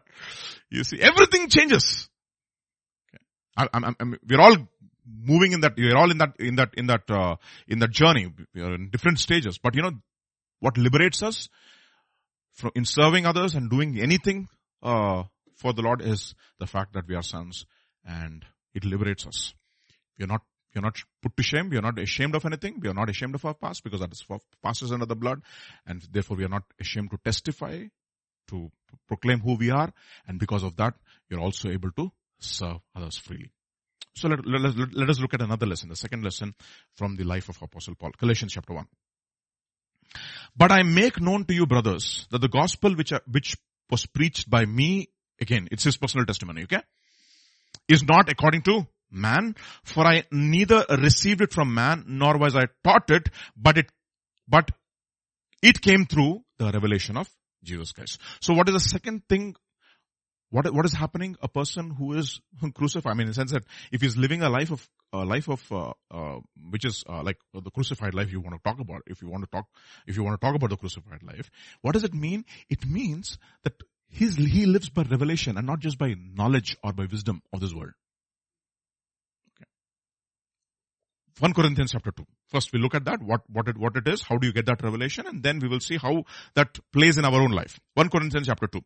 You see, everything changes. I, I'm, I'm, we're all moving in that, you're all in that, in that, in that, uh, in that journey. you're in different stages. But you know, what liberates us from, in serving others and doing anything, uh, for the Lord is the fact that we are sons and it liberates us. Are not, are not put to shame. We are not ashamed of anything. We are not ashamed of our past because that is past is under the blood and therefore we are not ashamed to testify, to proclaim who we are and because of that, you're also able to serve others freely. So let, let, let, let us look at another lesson, the second lesson from the life of Apostle Paul. Galatians chapter 1. But I make known to you brothers that the gospel which, which was preached by me, again, it's his personal testimony, okay? is not according to man, for I neither received it from man, nor was I taught it, but it, but it came through the revelation of Jesus Christ. So what is the second thing what, what is happening? A person who is [LAUGHS] crucified, I mean, in the sense that if he's living a life of, a life of, uh, uh, which is, uh, like the crucified life you want to talk about, if you want to talk, if you want to talk about the crucified life, what does it mean? It means that he's, he lives by revelation and not just by knowledge or by wisdom of this world. 1 Corinthians chapter 2. First we look at that, what, what it, what it is, how do you get that revelation, and then we will see how that plays in our own life. 1 Corinthians chapter 2.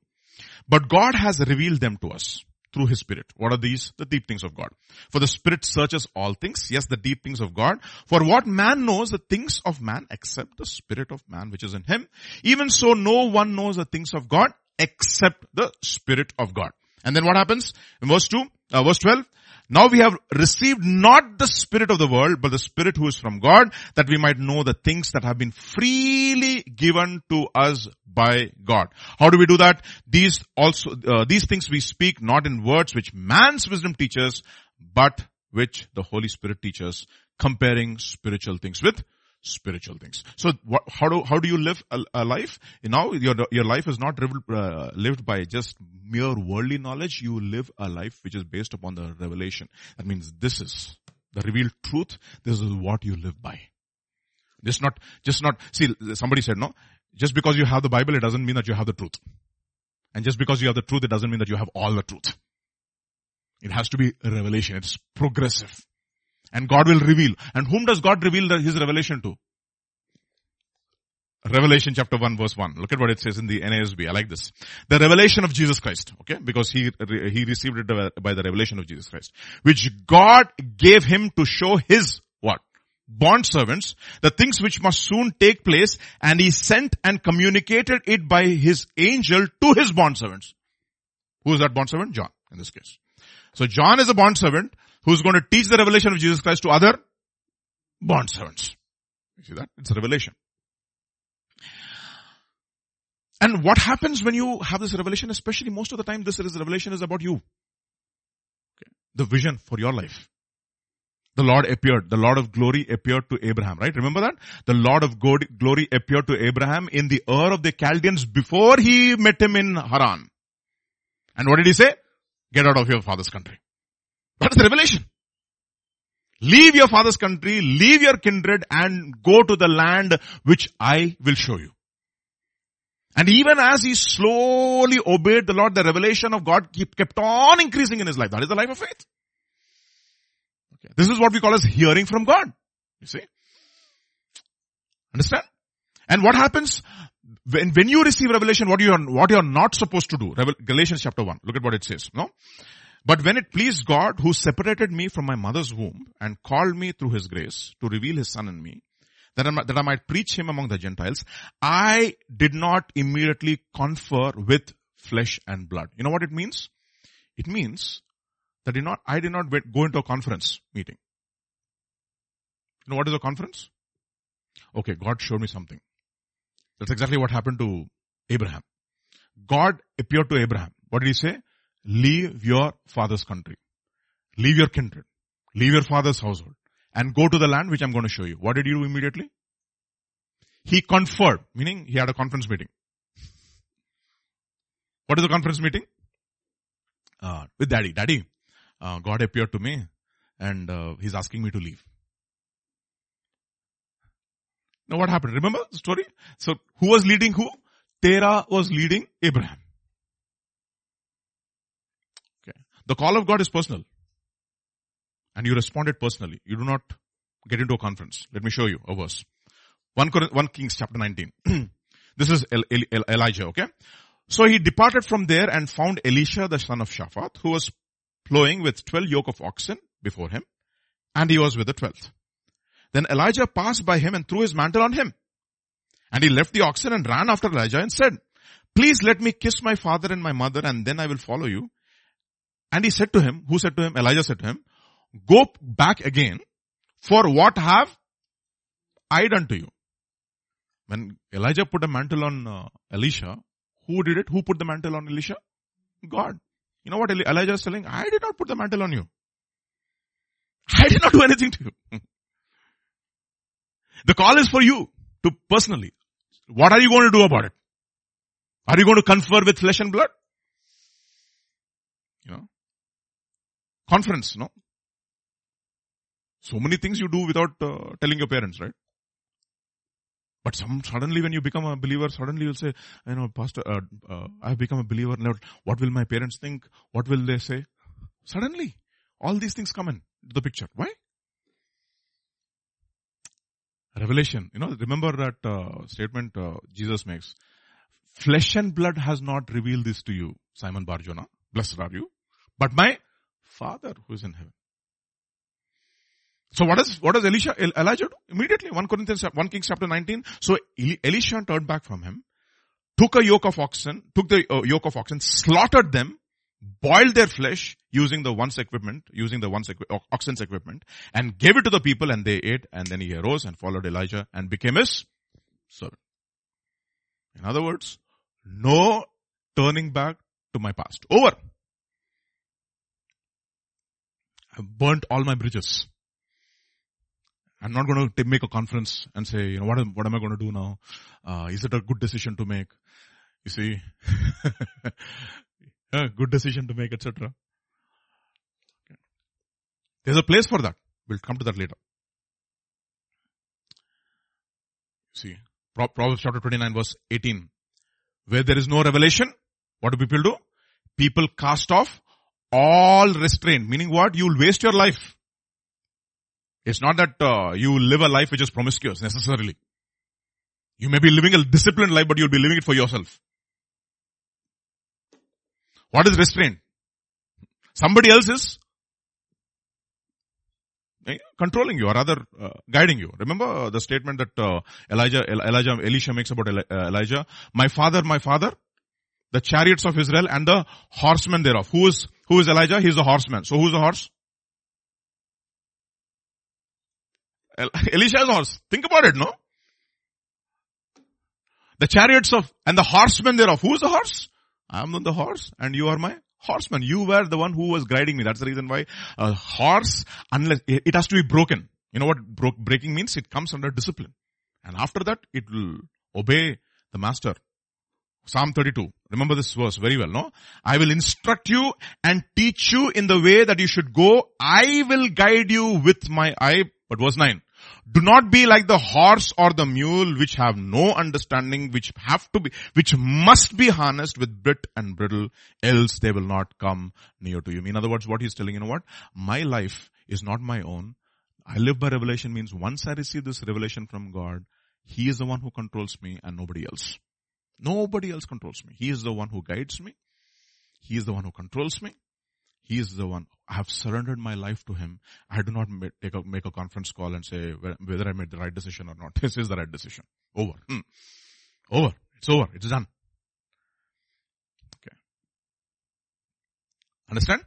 But God has revealed them to us through His Spirit. What are these? The deep things of God. For the Spirit searches all things. Yes, the deep things of God. For what man knows the things of man except the Spirit of man which is in him. Even so, no one knows the things of God except the Spirit of God. And then what happens? In verse 2, uh, verse 12, now we have received not the spirit of the world, but the spirit who is from God, that we might know the things that have been freely given to us by God. How do we do that? These also, uh, these things we speak not in words which man's wisdom teaches, but which the Holy Spirit teaches, comparing spiritual things with spiritual things. So what, how do, how do you live a, a life? You know, your, your life is not uh, lived by just mere worldly knowledge. You live a life which is based upon the revelation. That means this is the revealed truth. This is what you live by. Just not, just not, see, somebody said, no, just because you have the Bible, it doesn't mean that you have the truth. And just because you have the truth, it doesn't mean that you have all the truth. It has to be revelation. It's progressive. And God will reveal. And whom does God reveal His revelation to? Revelation chapter 1 verse 1. Look at what it says in the NASB. I like this. The revelation of Jesus Christ. Okay? Because he, he received it by the revelation of Jesus Christ. Which God gave him to show his Bond servants, the things which must soon take place and he sent and communicated it by his angel to his bond servants. Who is that bond servant? John in this case. So John is a bond servant who's going to teach the revelation of Jesus Christ to other bond servants. You see that? It's a revelation. And what happens when you have this revelation, especially most of the time this revelation is about you. Okay. The vision for your life. The Lord appeared, the Lord of glory appeared to Abraham, right? Remember that? The Lord of God, glory appeared to Abraham in the Ur of the Chaldeans before he met him in Haran. And what did he say? Get out of your father's country. That's the revelation. Leave your father's country, leave your kindred and go to the land which I will show you. And even as he slowly obeyed the Lord, the revelation of God kept on increasing in his life. That is the life of faith. This is what we call as hearing from God. You see? Understand? And what happens when, when you receive revelation, what you are, what you are not supposed to do? Revel, Galatians chapter 1. Look at what it says. No? But when it pleased God who separated me from my mother's womb and called me through his grace to reveal his son in me, that I, that I might preach him among the Gentiles, I did not immediately confer with flesh and blood. You know what it means? It means that did not, I did not go into a conference meeting. You know what is a conference? Okay, God showed me something. That's exactly what happened to Abraham. God appeared to Abraham. What did he say? leave your father's country. Leave your kindred. Leave your father's household. And go to the land which I'm going to show you. What did he do immediately? He conferred, meaning he had a conference meeting. What is the conference meeting? Uh, with daddy. Daddy, uh, God appeared to me and uh, he's asking me to leave. Now what happened? Remember the story? So who was leading who? Terah was leading Abraham. Okay. The call of God is personal. And you responded personally. You do not get into a conference. Let me show you a verse. 1, 1 Kings chapter 19. [CLEARS THROAT] this is Elijah, okay? So he departed from there and found Elisha the son of Shaphat who was plowing with 12 yoke of oxen before him and he was with the 12th. Then Elijah passed by him and threw his mantle on him. And he left the oxen and ran after Elijah and said, please let me kiss my father and my mother and then I will follow you. And he said to him, who said to him? Elijah said to him, go back again for what have I done to you? When Elijah put a mantle on uh, Elisha, who did it? Who put the mantle on Elisha? God. You know what Elijah is telling? I did not put the mantle on you. I did not do anything to you. [LAUGHS] the call is for you to personally. What are you going to do about it? Are you going to confer with flesh and blood? You know? Conference, no? So many things you do without uh, telling your parents, right? But some, suddenly when you become a believer, suddenly you'll say, you know, pastor, uh, uh, I've become a believer. Now, what will my parents think? What will they say? Suddenly, all these things come in the picture. Why? Revelation. You know, remember that uh, statement uh, Jesus makes. Flesh and blood has not revealed this to you, Simon Barjona. Blessed are you. But my Father who is in heaven. So what does, what does Elisha, Elijah do? Immediately, 1 Corinthians, 1 Kings chapter 19. So Elisha turned back from him, took a yoke of oxen, took the uh, yoke of oxen, slaughtered them, boiled their flesh using the once equipment, using the one's equi- oxen's equipment, and gave it to the people and they ate and then he arose and followed Elijah and became his servant. In other words, no turning back to my past. Over. I've burnt all my bridges. I'm not going to make a conference and say, you know, what am, what am I going to do now? Uh, is it a good decision to make? You see, [LAUGHS] good decision to make, etc. Okay. There's a place for that. We'll come to that later. See, Proverbs chapter 29 verse 18. Where there is no revelation, what do people do? People cast off all restraint. Meaning what? You will waste your life. It's not that uh, you live a life which is promiscuous necessarily. You may be living a disciplined life, but you'll be living it for yourself. What is restraint? Somebody else is eh, controlling you or rather uh, guiding you. Remember the statement that uh, Elijah, Elijah, Elisha makes about uh, Elijah. My father, my father, the chariots of Israel and the horsemen thereof. Who is, who is Elijah? He's the horseman. So who is the horse? Elisha's horse. Think about it, no? The chariots of, and the horsemen thereof. Who is the horse? I am the horse and you are my horseman. You were the one who was guiding me. That's the reason why a horse, unless, it has to be broken. You know what breaking means? It comes under discipline. And after that, it will obey the master. Psalm 32. Remember this verse very well, no? I will instruct you and teach you in the way that you should go. I will guide you with my eye. But verse 9. Do not be like the horse or the mule which have no understanding, which have to be, which must be harnessed with bit and bridle, else they will not come near to you. In other words, what he's telling, you know what? My life is not my own. I live by revelation means once I receive this revelation from God, He is the one who controls me and nobody else. Nobody else controls me. He is the one who guides me. He is the one who controls me. He is the one. I have surrendered my life to Him. I do not make, a, make a conference call and say whether I made the right decision or not. [LAUGHS] This is the right decision. Over. Hmm. Over. It's over. It's done. Okay. Understand?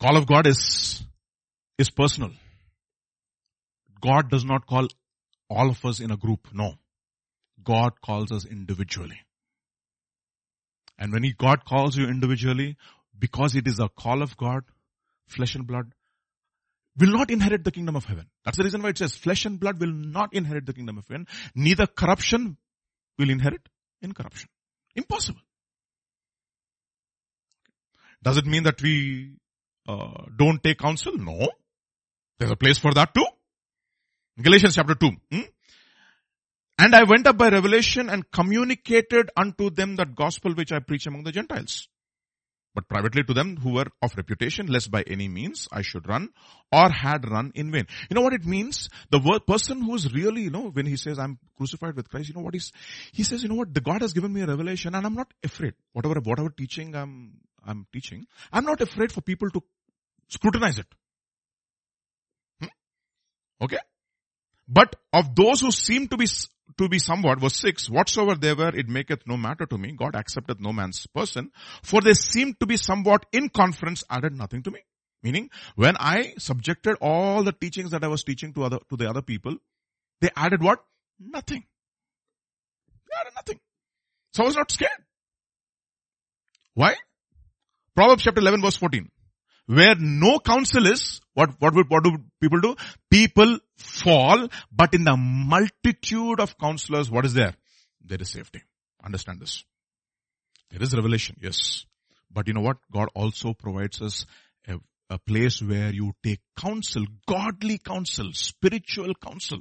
Call of God is, is personal. God does not call all of us in a group. No. God calls us individually. And when he, God calls you individually, because it is a call of God, flesh and blood will not inherit the kingdom of heaven. That's the reason why it says flesh and blood will not inherit the kingdom of heaven. Neither corruption will inherit incorruption. Impossible. Does it mean that we uh, don't take counsel? No. There's a place for that too. Galatians chapter 2. Hmm? And I went up by revelation and communicated unto them that gospel which I preach among the Gentiles but privately to them who were of reputation, lest by any means I should run or had run in vain. You know what it means? The word, person who is really, you know, when he says I'm crucified with Christ, you know what he's, he says, you know what, the God has given me a revelation and I'm not afraid. Whatever, whatever teaching I'm, I'm teaching, I'm not afraid for people to scrutinize it. Hmm? Okay? But of those who seem to be to be somewhat, verse 6, whatsoever they were, it maketh no matter to me. God accepteth no man's person. For they seemed to be somewhat in conference, added nothing to me. Meaning, when I subjected all the teachings that I was teaching to other, to the other people, they added what? Nothing. They added nothing. So I was not scared. Why? Proverbs chapter 11 verse 14. Where no counsel is, what, what what do people do? People fall, but in the multitude of counselors, what is there? There is safety. Understand this. There is revelation, yes. But you know what? God also provides us a, a place where you take counsel, godly counsel, spiritual counsel.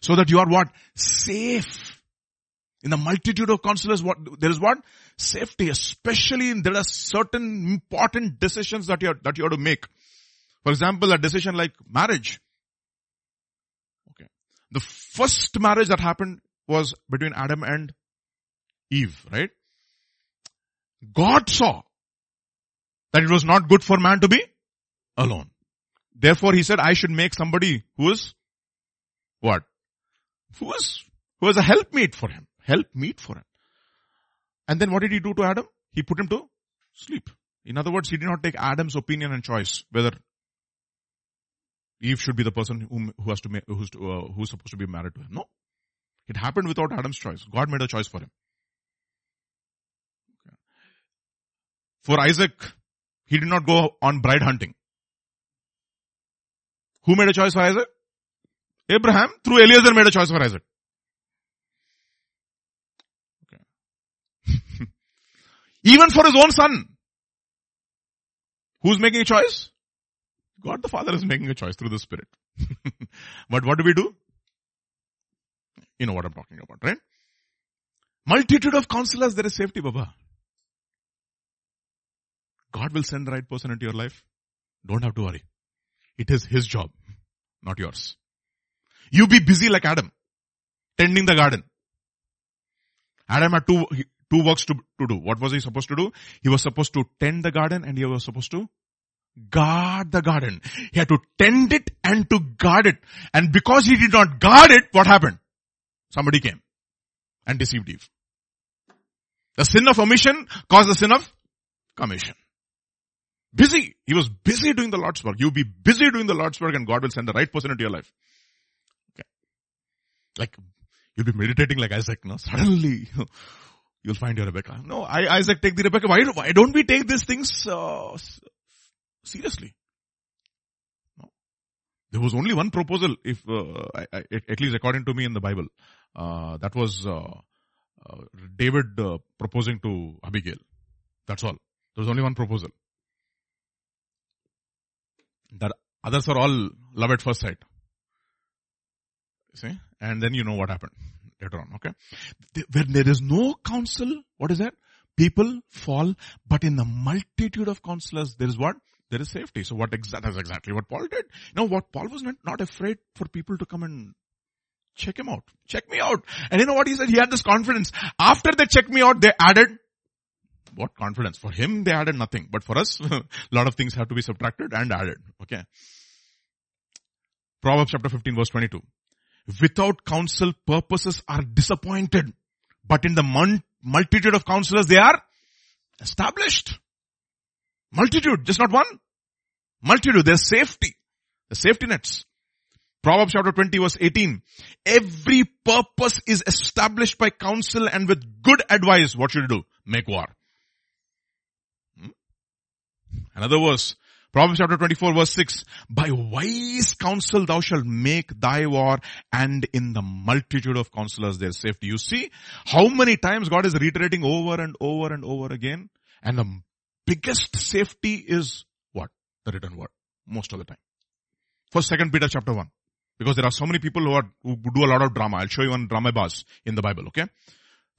So that you are what? Safe. In the multitude of counselors, what, there is what? Safety, especially in, there are certain important decisions that you that you have to make. For example, a decision like marriage. Okay. The first marriage that happened was between Adam and Eve, right? God saw that it was not good for man to be alone. Therefore he said, I should make somebody who is what? Who is, who is a helpmeet for him. Helpmeet for him. And then what did he do to Adam? He put him to sleep. In other words, he did not take Adam's opinion and choice whether Eve should be the person who, who has to who's, to, uh, who's supposed to be married to him. No. It happened without Adam's choice. God made a choice for him. For Isaac, he did not go on bride hunting. Who made a choice for Isaac? Abraham through Eliezer made a choice for Isaac. Okay. Even for his own son. Who's making a choice? God the Father is making a choice through the Spirit. [LAUGHS] but what do we do? You know what I'm talking about, right? Multitude of counselors, there is safety, Baba. God will send the right person into your life. Don't have to worry. It is His job, not yours. You be busy like Adam, tending the garden. Adam had two, two works to, to do. What was he supposed to do? He was supposed to tend the garden and he was supposed to guard the garden. He had to tend it and to guard it. And because he did not guard it, what happened? Somebody came and deceived Eve. The sin of omission caused the sin of commission. Busy. He was busy doing the Lord's work. You'll be busy doing the Lord's work and God will send the right person into your life. Okay. Like, you'll be meditating like Isaac, no? Suddenly, [LAUGHS] you'll find your Rebecca. No, I, Isaac, take the Rebecca. Why, why don't we take these things, uh, seriously? No. There was only one proposal, if, uh, I, I, at least according to me in the Bible. Uh, that was, uh, uh, David uh, proposing to Abigail. That's all. There was only one proposal. That others are all love at first sight. See? And then you know what happened later on, okay? When there is no counsel, what is that? People fall, but in the multitude of counselors, there is what? There is safety. So what exa- that's exactly what Paul did. Know what? Paul was not, not afraid for people to come and check him out. Check me out. And you know what he said? He had this confidence. After they checked me out, they added what confidence? For him, they added nothing. But for us, [LAUGHS] a lot of things have to be subtracted and added. Okay. Proverbs chapter 15 verse 22. Without counsel, purposes are disappointed. But in the multitude of counselors, they are established. Multitude, just not one. Multitude, there's safety. The safety nets. Proverbs chapter 20 verse 18. Every purpose is established by counsel and with good advice, what should you do? Make war. Hmm? Another verse. Proverbs chapter 24 verse 6. By wise counsel thou shalt make thy war and in the multitude of counselors there is safety. You see how many times God is reiterating over and over and over again. And the biggest safety is what? The written word. Most of the time. First, second Peter chapter 1. Because there are so many people who are, who do a lot of drama. I'll show you one drama bars in the Bible, okay?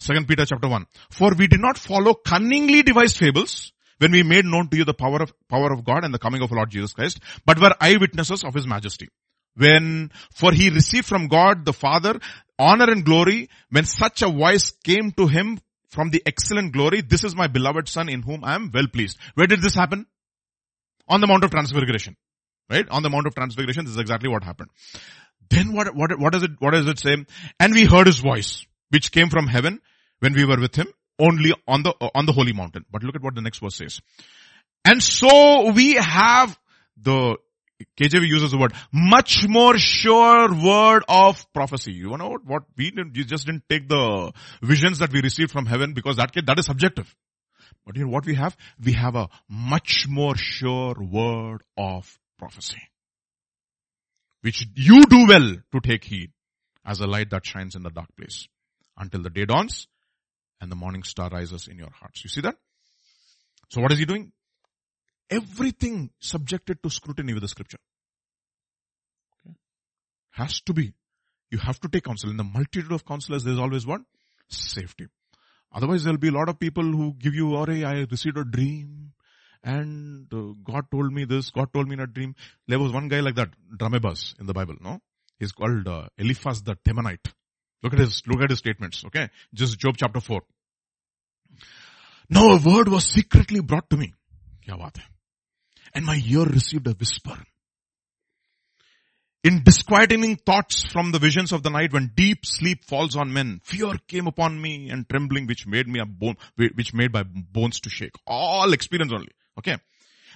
Second Peter chapter 1. For we did not follow cunningly devised fables when we made known to you the power of, power of God and the coming of Lord Jesus Christ, but were eyewitnesses of His majesty. When, for He received from God the Father honor and glory, when such a voice came to Him from the excellent glory, this is my beloved Son in whom I am well pleased. Where did this happen? On the Mount of Transfiguration. Right? On the Mount of Transfiguration, this is exactly what happened. Then what, what, what does it, what does it say? And we heard His voice, which came from heaven when we were with Him only on the, uh, on the holy mountain. But look at what the next verse says. And so we have the KJV uses the word much more sure word of prophecy. You know what we didn't, you just didn't take the visions that we received from heaven because that, that is subjective. But you know what we have? We have a much more sure word of prophecy. Which you do well to take heed as a light that shines in the dark place until the day dawns and the morning star rises in your hearts. You see that? So what is he doing? Everything subjected to scrutiny with the scripture. Okay. Has to be. You have to take counsel. In the multitude of counselors, there's always one safety. Otherwise, there'll be a lot of people who give you, or I received a dream and uh, God told me this, God told me in a dream. There was one guy like that, Dramebus in the Bible, no? He's called uh, Eliphaz the Temanite. Look at his, look at his statements, okay? Just Job chapter 4. Now a word was secretly brought to me. And my ear received a whisper. In disquieting thoughts from the visions of the night when deep sleep falls on men, fear came upon me and trembling which made me a bone, which made my bones to shake. All experience only. Okay.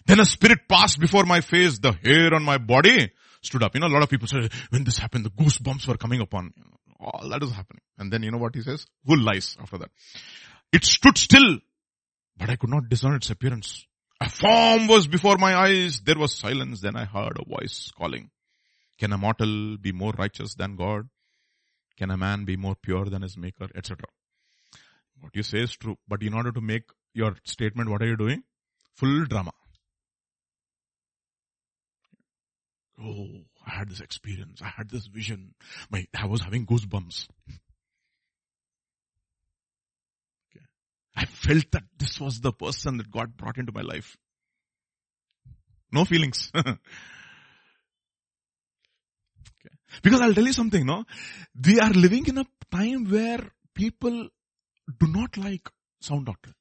Then a spirit passed before my face, the hair on my body stood up. You know, a lot of people said, when this happened, the goosebumps were coming upon me. All that is happening. And then you know what he says? Full lies after that. It stood still, but I could not discern its appearance. A form was before my eyes. There was silence. Then I heard a voice calling. Can a mortal be more righteous than God? Can a man be more pure than his maker, etc. What you say is true, but in order to make your statement, what are you doing? Full drama. Oh, I had this experience. I had this vision. My, I was having goosebumps. Okay. I felt that this was the person that God brought into my life. No feelings. [LAUGHS] okay. Because I'll tell you something, no? We are living in a time where people do not like sound doctrine.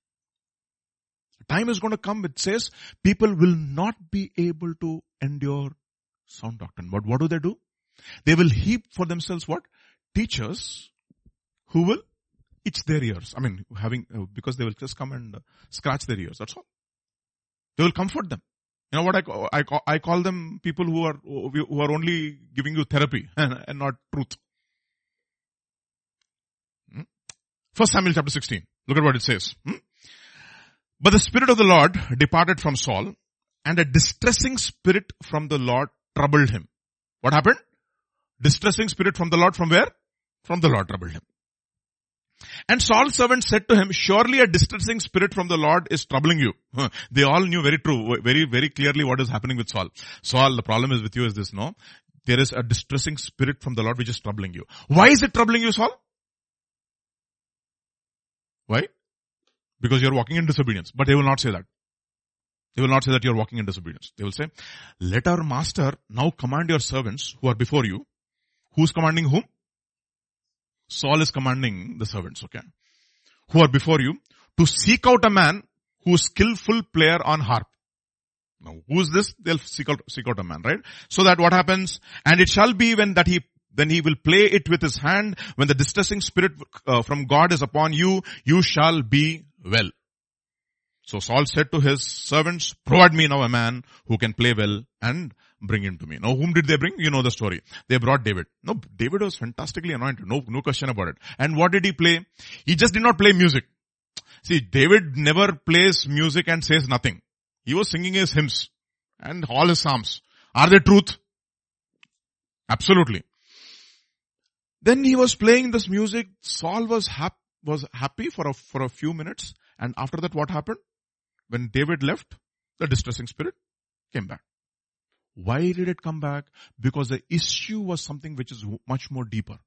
Time is going to come it says people will not be able to endure sound doctrine. But what do they do? They will heap for themselves what? Teachers who will itch their ears. I mean, having, uh, because they will just come and uh, scratch their ears. That's all. They will comfort them. You know what I call, I call, I call them people who are, who are only giving you therapy [LAUGHS] and, and not truth. Hmm? First Samuel chapter 16. Look at what it says. Hmm? But the Spirit of the Lord departed from Saul and a distressing spirit from the Lord troubled him. What happened? Distressing spirit from the Lord from where? From the Lord troubled him. And Saul's servant said to him, surely a distressing spirit from the Lord is troubling you. They all knew very true, very, very clearly what is happening with Saul. Saul, the problem is with you is this, no? There is a distressing spirit from the Lord which is troubling you. Why is it troubling you, Saul? Why? Because you're walking in disobedience. But they will not say that. They will not say that you're walking in disobedience. They will say, let our master now command your servants who are before you. Who's commanding whom? Saul is commanding the servants, okay, who are before you to seek out a man who is skillful player on harp. Now, who is this? They'll seek out, seek out a man, right? So that what happens? And it shall be when that he, then he will play it with his hand. When the distressing spirit uh, from God is upon you, you shall be well. So Saul said to his servants, provide me now a man who can play well and bring him to me. Now whom did they bring? You know the story. They brought David. No, David was fantastically anointed. No, no question about it. And what did he play? He just did not play music. See, David never plays music and says nothing. He was singing his hymns and all his psalms. Are they truth? Absolutely. Then he was playing this music. Saul was hap- was happy for a, for a few minutes. And after that, what happened? When David left, the distressing spirit came back. Why did it come back? Because the issue was something which is much more deeper.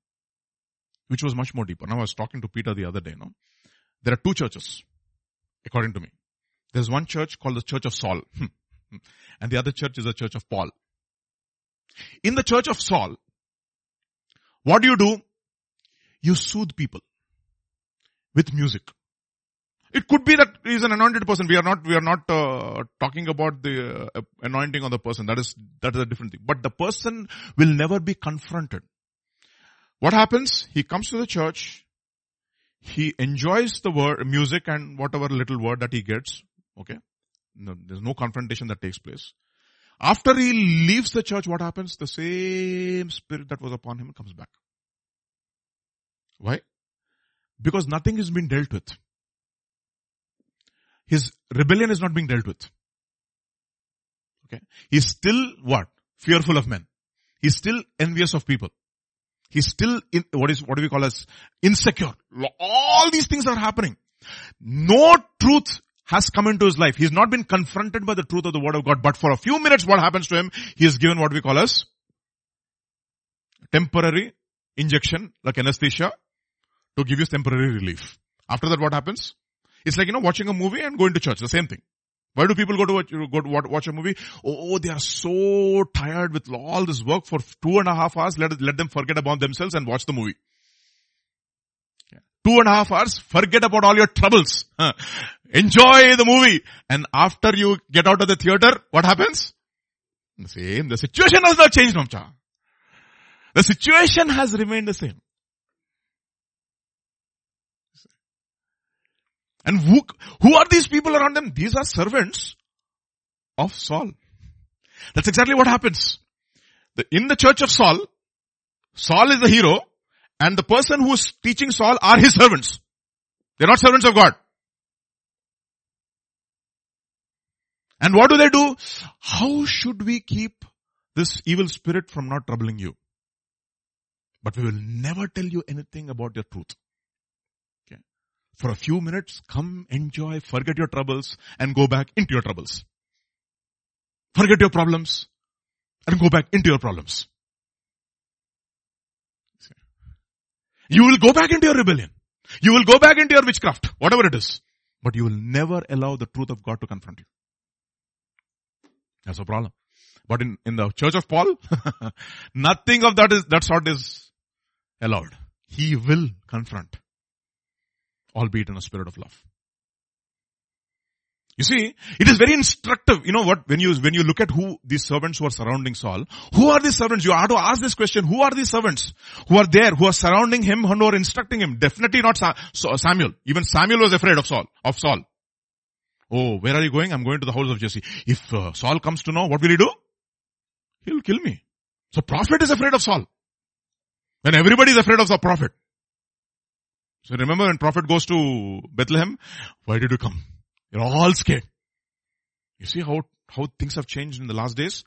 Which was much more deeper. Now I was talking to Peter the other day, no? There are two churches, according to me. There's one church called the Church of Saul. Hmm, hmm, and the other church is the Church of Paul. In the Church of Saul, what do you do? You soothe people with music. It could be that he is an anointed person. We are not, we are not uh, talking about the uh, anointing on the person. That is, that is a different thing. But the person will never be confronted. What happens? He comes to the church. He enjoys the word, music and whatever little word that he gets. Okay. No, there's no confrontation that takes place. After he leaves the church, what happens? The same spirit that was upon him comes back. Why? Because nothing has been dealt with. His rebellion is not being dealt with. Okay. He's still what? Fearful of men. He's still envious of people. He's still in, what is, what do we call as insecure. All these things are happening. No truth has come into his life. He's not been confronted by the truth of the word of God, but for a few minutes what happens to him, he is given what we call as temporary injection, like anesthesia, to give you temporary relief. After that what happens? It's like, you know, watching a movie and going to church, the same thing. Why do people go to watch, go to watch a movie? Oh, oh, they are so tired with all this work for two and a half hours. Let, let them forget about themselves and watch the movie. Two and a half hours, forget about all your troubles. Enjoy the movie. And after you get out of the theater, what happens? The same. The situation has not changed, Namcha. The situation has remained the same. And who, who are these people around them? These are servants of Saul. That's exactly what happens. The, in the church of Saul, Saul is the hero and the person who is teaching Saul are his servants. They're not servants of God. And what do they do? How should we keep this evil spirit from not troubling you? But we will never tell you anything about your truth for a few minutes, come, enjoy, forget your troubles and go back into your troubles. Forget your problems and go back into your problems. You will go back into your rebellion. You will go back into your witchcraft, whatever it is. But you will never allow the truth of God to confront you. That's a problem. But in, in the church of Paul, [LAUGHS] nothing of that is, that sort is allowed. He will confront albeit in a spirit of love. You see, it is very instructive. You know what? When you, when you look at who these servants who are surrounding Saul, who are these servants? You have to ask this question. Who are these servants who are there, who are surrounding him, who are instructing him? Definitely not Samuel. Even Samuel was afraid of Saul, of Saul. Oh, where are you going? I'm going to the house of Jesse. If uh, Saul comes to know, what will he do? He'll kill me. So prophet is afraid of Saul. When everybody is afraid of the prophet. So remember when prophet goes to Bethlehem, why did you come? You're all scared. You see how, how things have changed in the last days?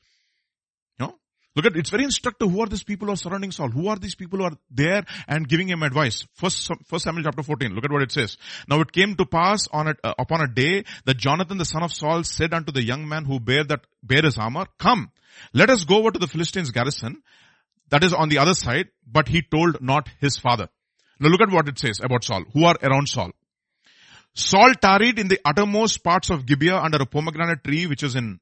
You know? Look at, it's very instructive. Who are these people who are surrounding Saul? Who are these people who are there and giving him advice? First, first Samuel chapter 14. Look at what it says. Now it came to pass on a, uh, upon a day that Jonathan the son of Saul said unto the young man who bare that, bare his armor, come, let us go over to the Philistines garrison that is on the other side, but he told not his father. Now look at what it says about Saul, who are around Saul. Saul tarried in the uttermost parts of Gibeah under a pomegranate tree which is in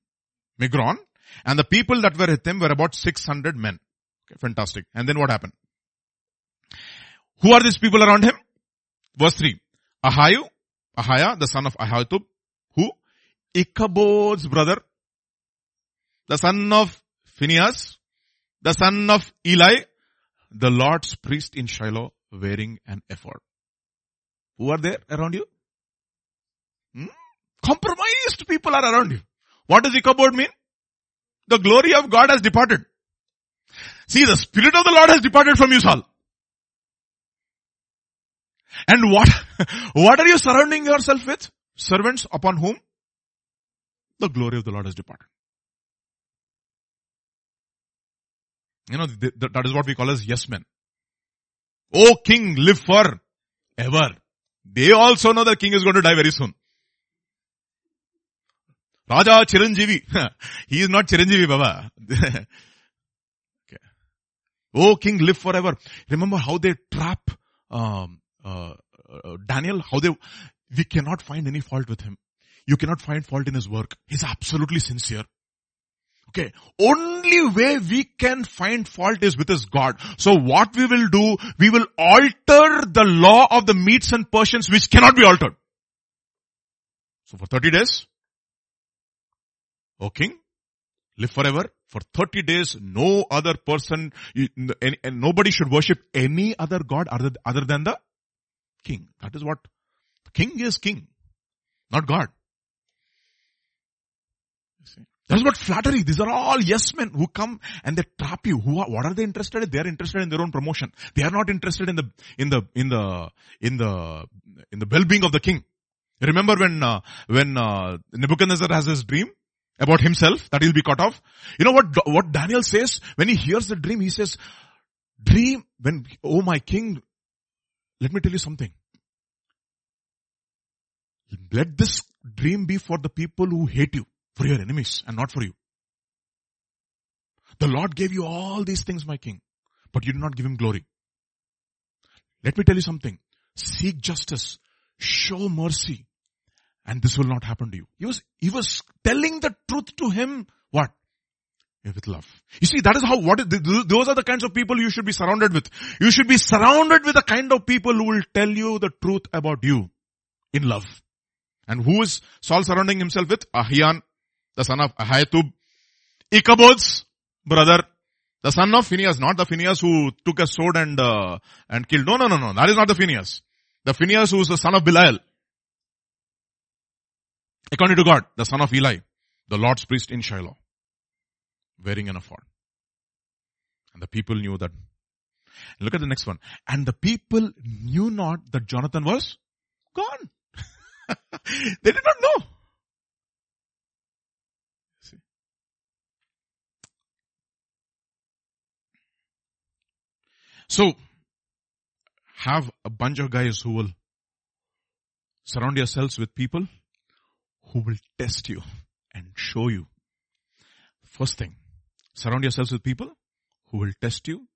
Migron, and the people that were with him were about 600 men. Okay, fantastic. And then what happened? Who are these people around him? Verse 3. Ahayu, Ahaya, the son of Ahitub, who? Ichabod's brother, the son of Phinehas, the son of Eli, the Lord's priest in Shiloh, wearing an ephod. Who are there around you? Hmm? Compromised people are around you. What does Ichabod mean? The glory of God has departed. See, the Spirit of the Lord has departed from you, Saul. And what, [LAUGHS] what are you surrounding yourself with? Servants upon whom the glory of the Lord has departed. You know, that is what we call as yes men. O king, live for ever. They also know the king is going to die very soon. Raja Chiranjeevi. [LAUGHS] he is not Chiranjeevi Baba. [LAUGHS] okay. Oh king, live forever. Remember how they trap um, uh, uh, Daniel? How they, we cannot find any fault with him. You cannot find fault in his work. He's absolutely sincere. Okay. Only way we can find fault is with his God. So what we will do, we will alter the law of the Medes and Persians which cannot be altered. So for 30 days, O king, live forever. For 30 days, no other person, and nobody should worship any other God other, other than the king. That is what, king is king, not God. That's what flattery. These are all yes men who come and they trap you. Who are, what are they interested in? They are interested in their own promotion. They are not interested in the, in the, in the, in the, in the well-being of the king. Remember when, uh, when, uh, Nebuchadnezzar has his dream about himself that he'll be cut off? You know what, what Daniel says? When he hears the dream, he says, dream, when, oh my king, let me tell you something. Let this dream be for the people who hate you, for your enemies and not for you. The Lord gave you all these things, my king, but you did not give him glory. Let me tell you something. Seek justice. Show mercy. And this will not happen to you. He was, he was telling the truth to him. What? With love. You see, that is how, what, those are the kinds of people you should be surrounded with. You should be surrounded with the kind of people who will tell you the truth about you in love. And who is Saul surrounding himself with? Ahian, the son of Ahitub. Ichabod's brother, the son of Phineas, not the Phineas who took a sword and, uh, and killed. No, no, no, no. That is not the Phineas. The Phineas who is the son of Belial. According to God, the son of Eli, the Lord's priest in Shiloh, wearing an ephod. And the people knew that. Look at the next one. And the people knew not that Jonathan was gone. [LAUGHS] they did not know. See? So, have a bunch of guys who will surround yourselves with people who will test you and show you. First thing, surround yourselves with people who will test you,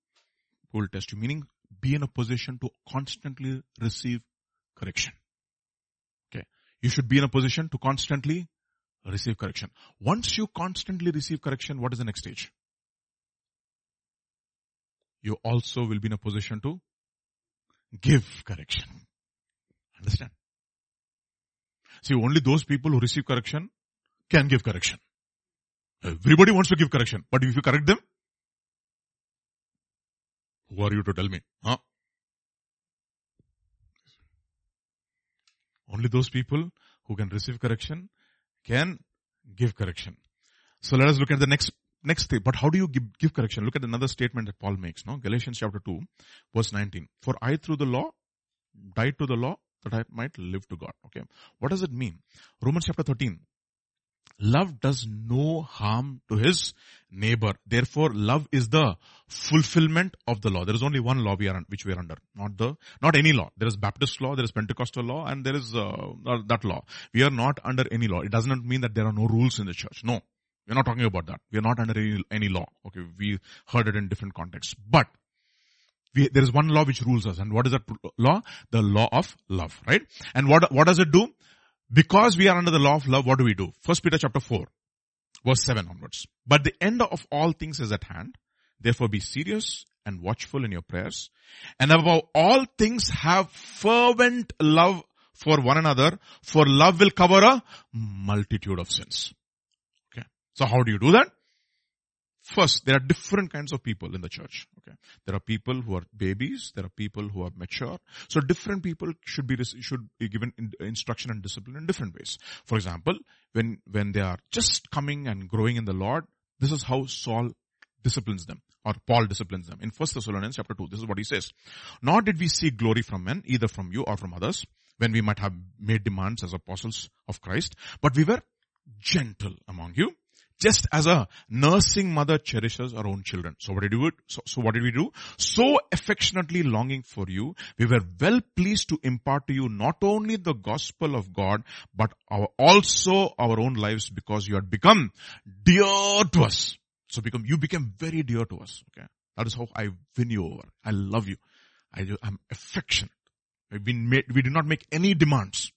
who will test you, meaning be in a position to constantly receive correction. Okay. You should be in a position to constantly receive correction. Once you constantly receive correction, what is the next stage? You also will be in a position to give correction. Understand? See, only those people who receive correction can give correction. Everybody wants to give correction, but if you correct them, who are you to tell me? Huh? Only those people who can receive correction can give correction. So let us look at the next next thing. But how do you give, give correction? Look at another statement that Paul makes. No, Galatians chapter two, verse nineteen. For I through the law died to the law that I might live to God. Okay, what does it mean? Romans chapter thirteen, Love does no harm to his neighbor. Therefore, love is the fulfillment of the law. There is only one law we are, which we are under. Not the, not any law. There is Baptist law, there is Pentecostal law, and there is uh, that law. We are not under any law. It does not mean that there are no rules in the church. No. We're not talking about that. We are not under any, any law. Okay. We heard it in different contexts. But we, there is one law which rules us. And what is that law? The law of love, right? And what, what does it do? Because we are under the law of love, what do we do? First Peter chapter 4, verse 7 onwards. But the end of all things is at hand. Therefore be serious and watchful in your prayers. And above all things have fervent love for one another, for love will cover a multitude of sins. So how do you do that? First, there are different kinds of people in the church. Okay. There are people who are babies. There are people who are mature. So different people should be, should be given instruction and discipline in different ways. For example, when, when they are just coming and growing in the Lord, this is how Saul disciplines them or Paul disciplines them. In 1 Thessalonians chapter 2, this is what he says. Nor did we seek glory from men, either from you or from others, when we might have made demands as apostles of Christ, but we were gentle among you just as a nursing mother cherishes her own children. So what did we do? So, so what did we do? So affectionately longing for you, we were well pleased to impart to you not only the gospel of God, but our, also our own lives because you had become dear to us. So become, you became very dear to us. Okay. That is how I win you over. I love you. I, am affectionate. We, made, we did not make any demands.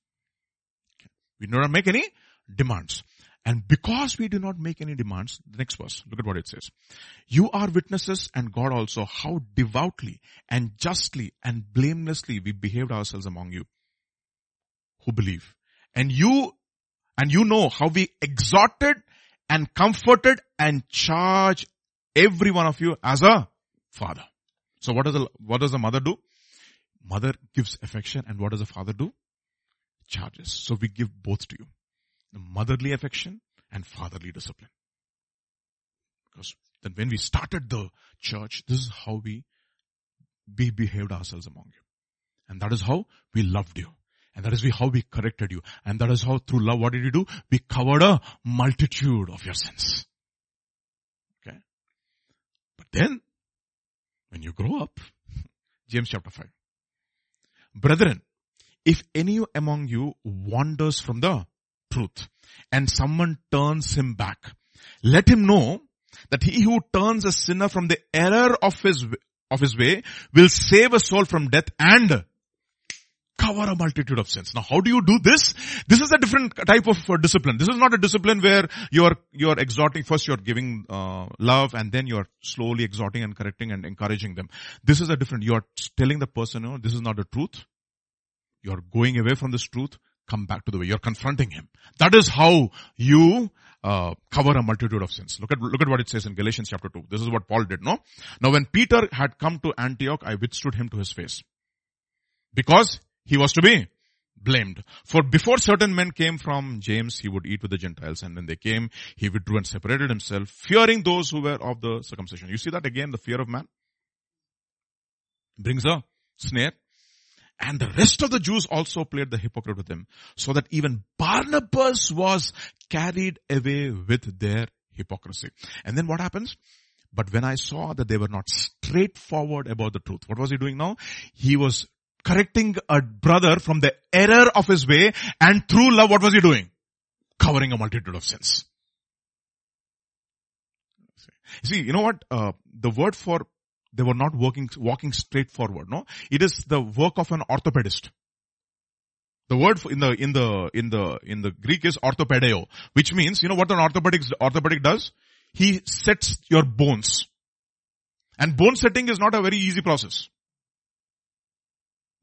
Okay. We did not make any demands. And because we do not make any demands, the next verse, look at what it says. You are witnesses and God also how devoutly and justly and blamelessly we behaved ourselves among you who believe. And you, and you know how we exhorted and comforted and charged every one of you as a father. So what does the, what does the mother do? Mother gives affection and what does the father do? Charges. So we give both to you motherly affection and fatherly discipline. Because then when we started the church, this is how we, we behaved ourselves among you. And that is how we loved you. And that is how we corrected you. And that is how through love, what did you do? We covered a multitude of your sins. Okay. But then, when you grow up, [LAUGHS] James chapter 5. Brethren, if any among you wanders from the truth and someone turns him back, let him know that he who turns a sinner from the error of his, of his way will save a soul from death and cover a multitude of sins. Now how do you do this? This is a different type of uh, discipline. This is not a discipline where you're, you're exhorting, first you're giving uh, love and then you're slowly exhorting and correcting and encouraging them. This is a different, you're telling the person, you know, this is not the truth. You're going away from this truth, come back to the way. You're confronting him. That is how you uh, cover a multitude of sins. Look at look at what it says in Galatians chapter two. This is what Paul did. No, now when Peter had come to Antioch, I withstood him to his face because he was to be blamed. For before certain men came from James, he would eat with the Gentiles. And when they came, he withdrew and separated himself, fearing those who were of the circumcision. You see that again, the fear of man? Brings a snare. And the rest of the Jews also played the hypocrite with him, so that even Barnabas was carried away with their hypocrisy. And then what happens? But when I saw that they were not straightforward about the truth, what was he doing now? He was correcting a brother from the error of his way and through love, what was he doing? Covering a multitude of sins. See, you know what? Uh, the word for they were not working, walking straight forward. No, it is the work of an orthopedist. The word in the in the in the in the Greek is orthopedeo, which means you know what an orthopedic orthopedic does. He sets your bones, and bone setting is not a very easy process.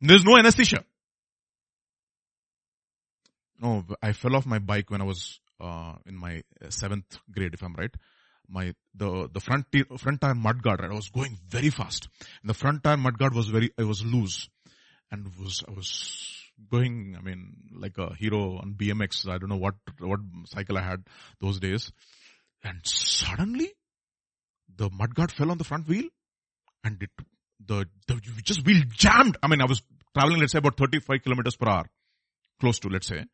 There's no anesthesia. No, I fell off my bike when I was uh, in my seventh grade, if I'm right my the the front front tire mudguard. Right? I was going very fast. And the front tire mudguard was very I was loose, and was I was going. I mean, like a hero on BMX. I don't know what what cycle I had those days, and suddenly the mudguard fell on the front wheel, and it the the just wheel jammed. I mean, I was traveling let's say about 35 kilometers per hour, close to let's say,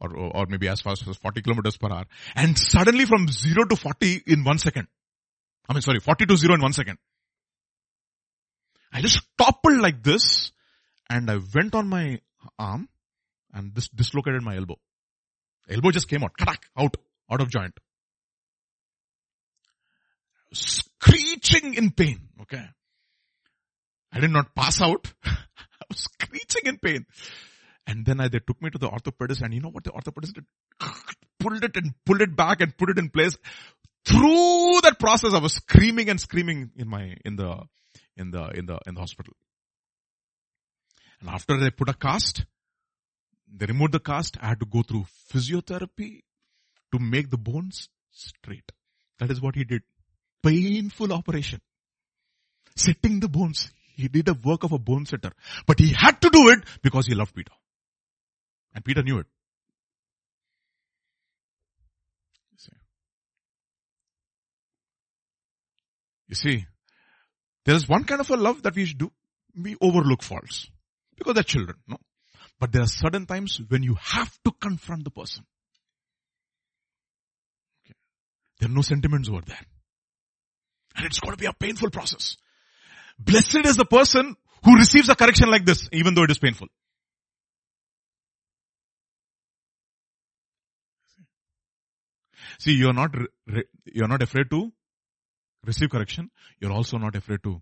or, or maybe as fast as 40 kilometers per hour. And suddenly from 0 to 40 in one second. I mean, sorry, 40 to 0 in one second. I just toppled like this and I went on my arm and this dislocated my elbow. Elbow just came out, crack, out, out of joint. Screeching in pain, okay. I did not pass out. [LAUGHS] I was screeching in pain. And then I, they took me to the orthopedist and you know what the orthopedist did? [SIGHS] Pulled it and pulled it back and put it in place. Through that process, I was screaming and screaming in my, in the, in the, in the, in the hospital. And after they put a cast, they removed the cast, I had to go through physiotherapy to make the bones straight. That is what he did. Painful operation. Setting the bones. He did the work of a bone setter. But he had to do it because he loved Peter. And Peter knew it. You see, there is one kind of a love that we should do. We overlook faults. Because they're children, no? But there are certain times when you have to confront the person. Okay. There are no sentiments over there. And it's going to be a painful process. Blessed is the person who receives a correction like this, even though it is painful. See, you're not, you're not afraid to receive correction. You're also not afraid to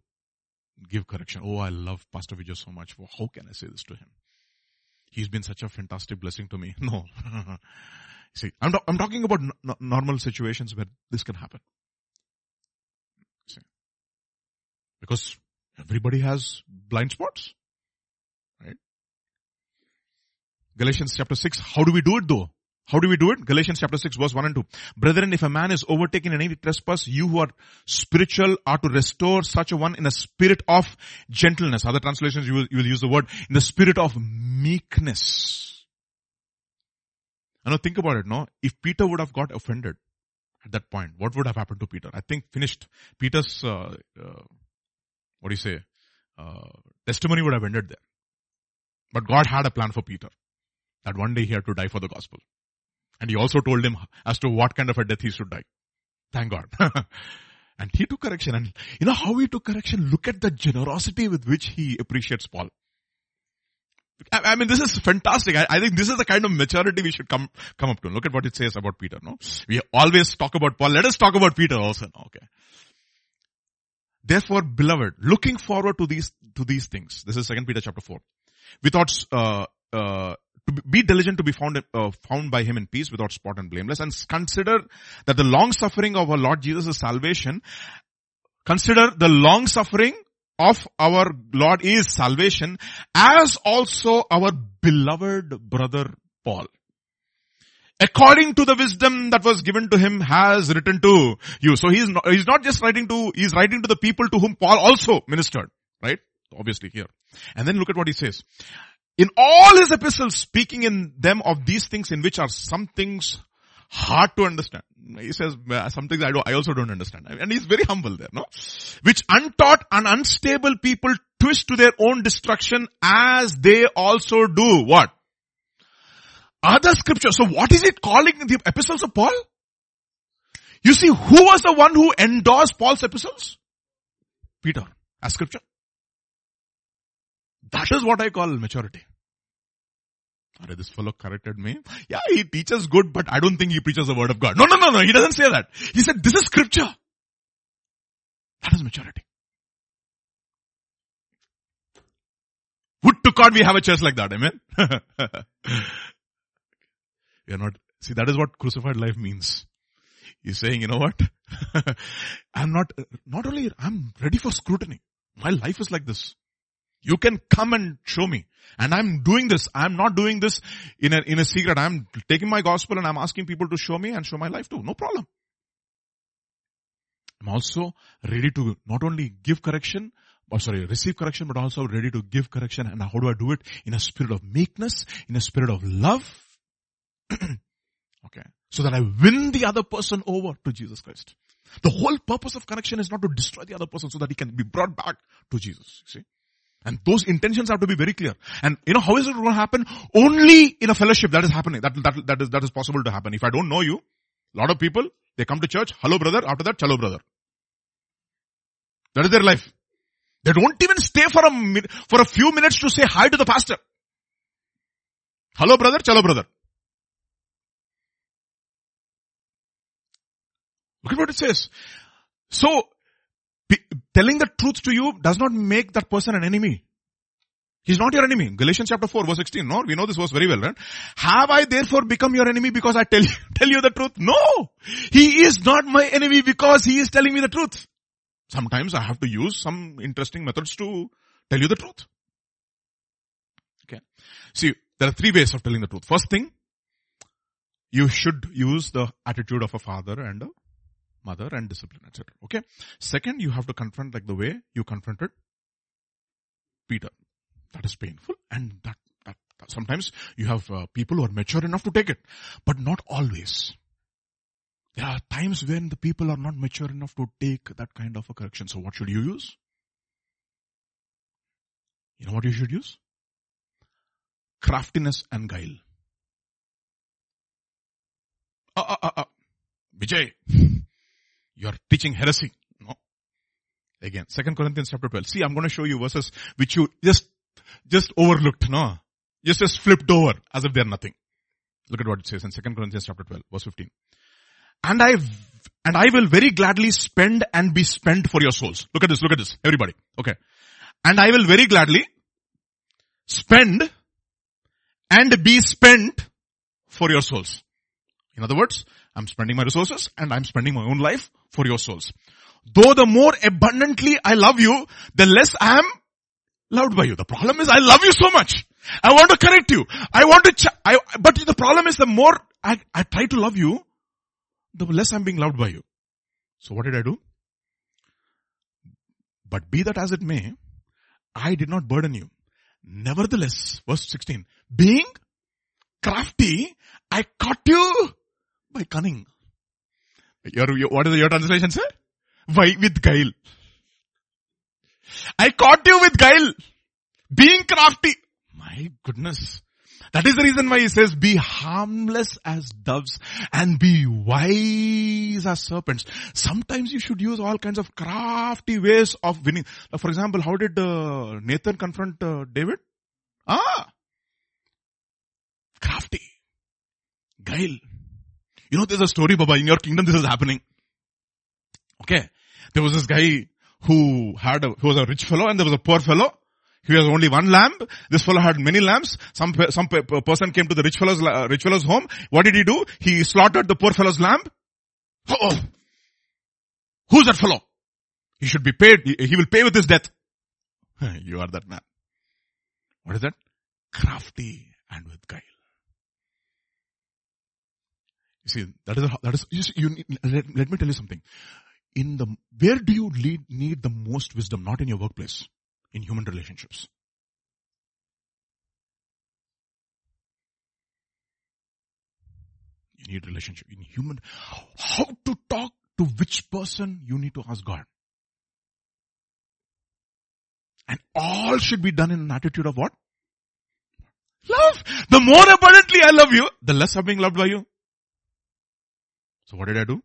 give correction. Oh, I love Pastor Vijay so much. Well, how can I say this to him? He's been such a fantastic blessing to me. [LAUGHS] No. [LAUGHS] See, I'm, I'm talking about n- normal situations where this can happen. See? Because everybody has blind spots. Right? Galatians chapter 6, how do we do it though? How do we do it? Galatians chapter 6 verse 1 and 2. Brethren, if a man is overtaken in any trespass, you who are spiritual are to restore such a one in a spirit of gentleness. Other translations you will, you will use the word in the spirit of meekness. I know, think about it, no? If Peter would have got offended at that point, what would have happened to Peter? I think finished. Peter's, uh, uh, what do you say? Uh, testimony would have ended there. But God had a plan for Peter. that one day he had to die for the gospel. And he also told him as to what kind of a death he should die. Thank God. [LAUGHS] and he took correction. And you know how he took correction? Look at the generosity with which he appreciates Paul. I, mean, this is fantastic. I, I, think this is the kind of maturity we should come, come up to. Look at what it says about Peter, no? We always talk about Paul. Let us talk about Peter also? Okay. Therefore, beloved, looking forward to these, to these things. This is 2 Peter chapter 4. Without, uh, uh, be diligent to be found, uh, found by him in peace without spot and blameless and consider that the long suffering of our Lord Jesus' is salvation, consider the long suffering of our Lord is salvation as also our beloved brother Paul. According to the wisdom that was given to him has written to you. So he's not, he's not just writing to, he's writing to the people to whom Paul also ministered. Right? Obviously here. And then look at what he says. In all his epistles, speaking in them of these things in which are some things hard to understand. He says some things I, do, I also don't understand. And he's very humble there, no? Which untaught and unstable people twist to their own destruction as they also do. What? Other scriptures. So what is it calling the epistles of Paul? You see, who was the one who endorsed Paul's epistles? Peter, as scripture. That is what I call maturity. This fellow corrected me. Yeah, he teaches good, but I don't think he preaches the word of God. No, no, no, no. He doesn't say that. He said, this is scripture. That is maturity. Would to God we have a church like that. Amen. [LAUGHS] we are not, see that is what crucified life means. He's saying, you know what? [LAUGHS] I'm not, not only, I'm ready for scrutiny. My life is like this. You can come and show me. And I'm doing this. I'm not doing this in a, in a secret. I'm taking my gospel and I'm asking people to show me and show my life too. No problem. I'm also ready to not only give correction, or sorry, receive correction, but also ready to give correction. And how do I do it? In a spirit of meekness, in a spirit of love. [CLEARS THROAT] okay. So that I win the other person over to Jesus Christ. The whole purpose of correction is not to destroy the other person so that he can be brought back to Jesus. See? And those intentions have to be very clear. And you know, how is it going to happen? Only in a fellowship that is happening. That, that, that is, that is possible to happen. If I don't know you, a lot of people, they come to church, hello brother, after that, chalo brother. That is their life. They don't even stay for a, for a few minutes to say hi to the pastor. Hello brother, chalo brother. Look at what it says. So, telling the truth to you does not make that person an enemy. He's not your enemy. Galatians chapter 4 verse 16. No, we know this verse very well, right? Have I therefore become your enemy because I tell you, [LAUGHS] tell you the truth? No! He is not my enemy because he is telling me the truth. Sometimes I have to use some interesting methods to tell you the truth. Okay. See, there are three ways of telling the truth. First thing, you should use the attitude of a father and a mother and discipline, etc. Okay. Second, you have to confront like the way you confronted Peter. That is painful and that, that, that sometimes you have uh, people who are mature enough to take it, but not always. There are times when the people are not mature enough to take that kind of a correction. So what should you use? You know what you should use? Craftiness and guile. Uh, uh, uh, uh. Vijay, you are teaching heresy. No. Again, Second Corinthians chapter 12. See, I'm going to show you verses which you just, just overlooked. No. Just, just flipped over as if they're nothing. Look at what it says in Second Corinthians chapter 12, verse 15. And I, and I will very gladly spend and be spent for your souls. Look at this, look at this, everybody. Okay. And I will very gladly spend and be spent for your souls. In other words, I'm spending my resources and I'm spending my own life for your souls. Though the more abundantly I love you, the less I am loved by you. The problem is I love you so much. I want to correct you. I want to, ch- I, but the problem is the more I, I try to love you, the less I'm being loved by you. So what did I do? But be that as it may, I did not burden you. Nevertheless, verse 16, being crafty, I caught you by cunning. Your, your, what is your translation sir? Why with guile? I caught you with guile. Being crafty. My goodness. That is the reason why he says, be harmless as doves and be wise as serpents. Sometimes you should use all kinds of crafty ways of winning. For example, how did uh, Nathan confront uh, David? Ah! Crafty. Guile. You know, there's a story, Baba, in your kingdom this is happening. Okay. There was this guy who had a, who was a rich fellow and there was a poor fellow. He has only one lamb. This fellow had many lambs. Some, some person came to the rich fellow's, uh, rich fellow's home. What did he do? He slaughtered the poor fellow's lamb. Oh, who's that fellow? He should be paid. He will pay with his death. [LAUGHS] You are that man. What is that? Crafty and with guile. You see, that is, a, that is, you, see, you need, let, let me tell you something. In the, where do you lead, need the most wisdom? Not in your workplace. In human relationships. You need relationship. In human, how to talk to which person you need to ask God. And all should be done in an attitude of what? Love. The more abundantly I love you, the less I'm being loved by you. So what did I do?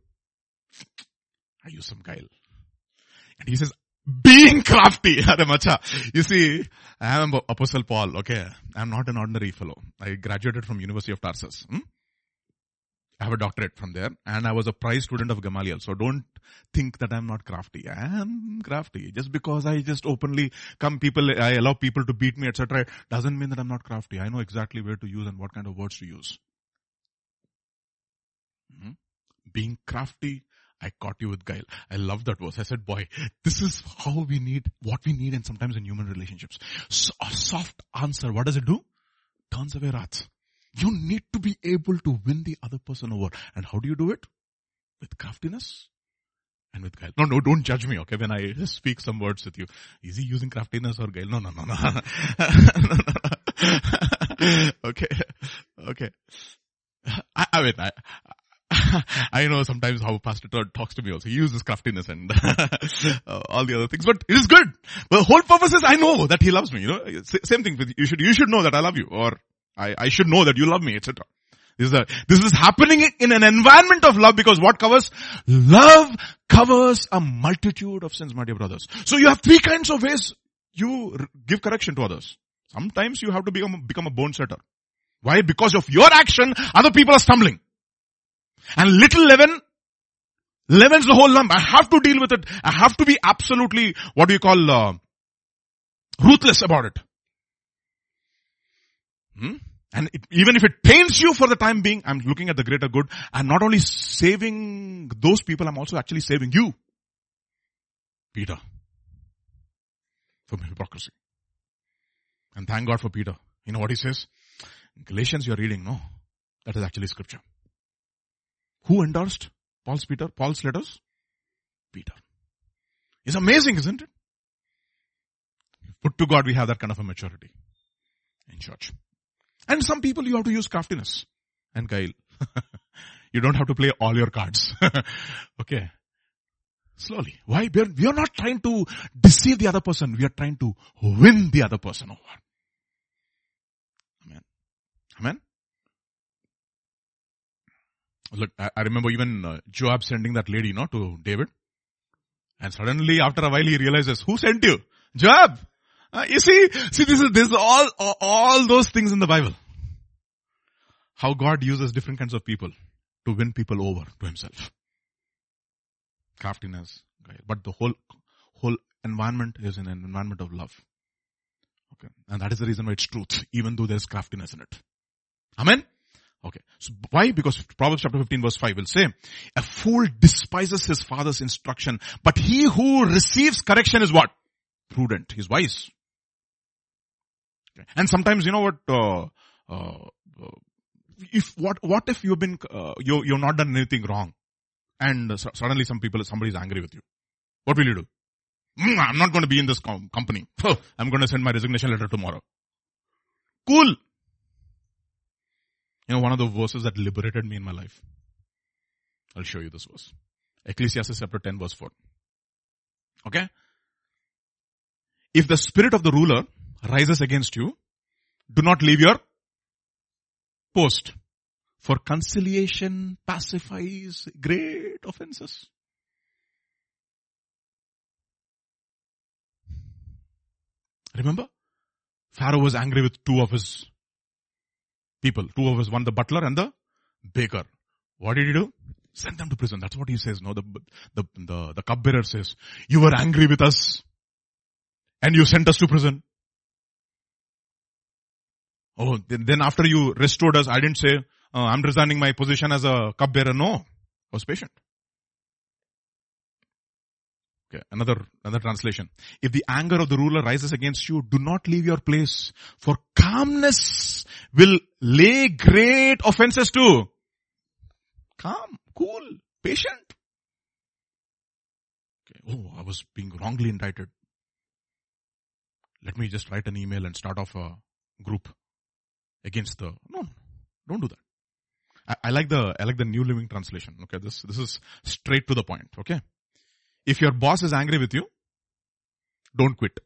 I used some guile. And he says, being crafty. [LAUGHS] you see, I am Apostle Paul, okay. I'm not an ordinary fellow. I graduated from University of Tarsus. Hmm? I have a doctorate from there and I was a prize student of Gamaliel. So don't think that I'm not crafty. I am crafty. Just because I just openly come people, I allow people to beat me, etc. doesn't mean that I'm not crafty. I know exactly where to use and what kind of words to use. Mm-hmm. Being crafty, I caught you with guile. I love that verse. I said, boy, this is how we need, what we need and sometimes in human relationships. So a soft answer, what does it do? Turns away wrath. You need to be able to win the other person over. And how do you do it? With craftiness and with guile. No, no, don't judge me, okay, when I speak some words with you. Is he using craftiness or guile? No, no, no, no. [LAUGHS] okay, okay. I, I mean, I, [LAUGHS] I know sometimes how Pastor Todd talks to me also. He uses craftiness and [LAUGHS] uh, all the other things, but it is good. The whole purpose is I know that he loves me, you know. Same thing with you should, you should know that I love you or I, I should know that you love me, etc. This is, a, this is happening in an environment of love because what covers? Love covers a multitude of sins, my dear brothers. So you have three kinds of ways you give correction to others. Sometimes you have to become, become a bone setter. Why? Because of your action, other people are stumbling. And little leaven leavens the whole lump. I have to deal with it. I have to be absolutely, what do you call, uh, ruthless about it. Hmm? And it, even if it pains you for the time being, I'm looking at the greater good. I'm not only saving those people, I'm also actually saving you. Peter. From hypocrisy. And thank God for Peter. You know what he says? Galatians you're reading, no? That is actually scripture. Who endorsed Paul's Peter, Paul's letters? Peter. It's amazing, isn't it? Put to God, we have that kind of a maturity in church. And some people you have to use craftiness and guile. [LAUGHS] you don't have to play all your cards. [LAUGHS] okay. Slowly. Why? We are, we are not trying to deceive the other person. We are trying to win the other person over. Amen. Amen. Look, I, I remember even uh, Joab sending that lady, you know, to David. And suddenly after a while he realizes, who sent you? Joab. Uh, you see, see this is, this is all, all those things in the Bible. How God uses different kinds of people to win people over to himself. Craftiness, but the whole, whole environment is in an environment of love. Okay. And that is the reason why it's truth, even though there's craftiness in it. Amen? Okay. So why? Because Proverbs chapter 15 verse 5 will say, a fool despises his father's instruction, but he who receives correction is what? Prudent. He's wise. And sometimes, you know what, uh, uh, if, what, what if you've been, uh, you, you've not done anything wrong and suddenly some people, somebody is angry with you. What will you do? Mm, I'm not going to be in this com- company. I'm going to send my resignation letter tomorrow. Cool. You know, one of the verses that liberated me in my life. I'll show you this verse. Ecclesiastes chapter 10 verse 4. Okay? If the spirit of the ruler rises against you, do not leave your post. For conciliation pacifies great offenses. Remember? Pharaoh was angry with two of his people. Two of us, one the butler and the baker. What did he do? Send them to prison. That's what he says. No, the, the, the, the cupbearer says, you were angry with us and you sent us to prison. Oh, then after you restored us, I didn't say, uh, I'm resigning my position as a cupbearer. No, I was patient. Okay, another, another translation. If the anger of the ruler rises against you, do not leave your place, for calmness will lay great offenses to. Calm, cool, patient. Okay. Oh, I was being wrongly indicted. Let me just write an email and start off a group against the, no, don't do that. I, I like the, I like the New Living Translation. Okay, this, this is straight to the point. Okay. If your boss is angry with you, don't quit.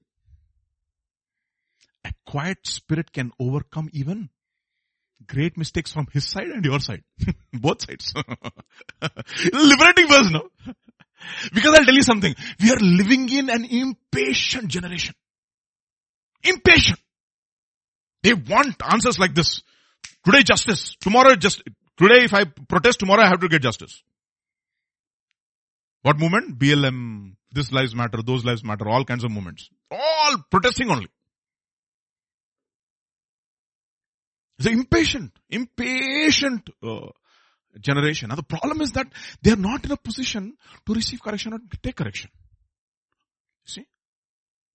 A quiet spirit can overcome even great mistakes from his side and your side. [LAUGHS] Both sides. [LAUGHS] Liberating verse, no? Because I'll tell you something. We are living in an impatient generation. Impatient. They want answers like this. Today justice. Tomorrow just, today if I protest, tomorrow I have to get justice. What movement? BLM, this lives matter, those lives matter, all kinds of movements. All protesting only. An impatient, impatient uh, generation. Now the problem is that they are not in a position to receive correction or take correction. See?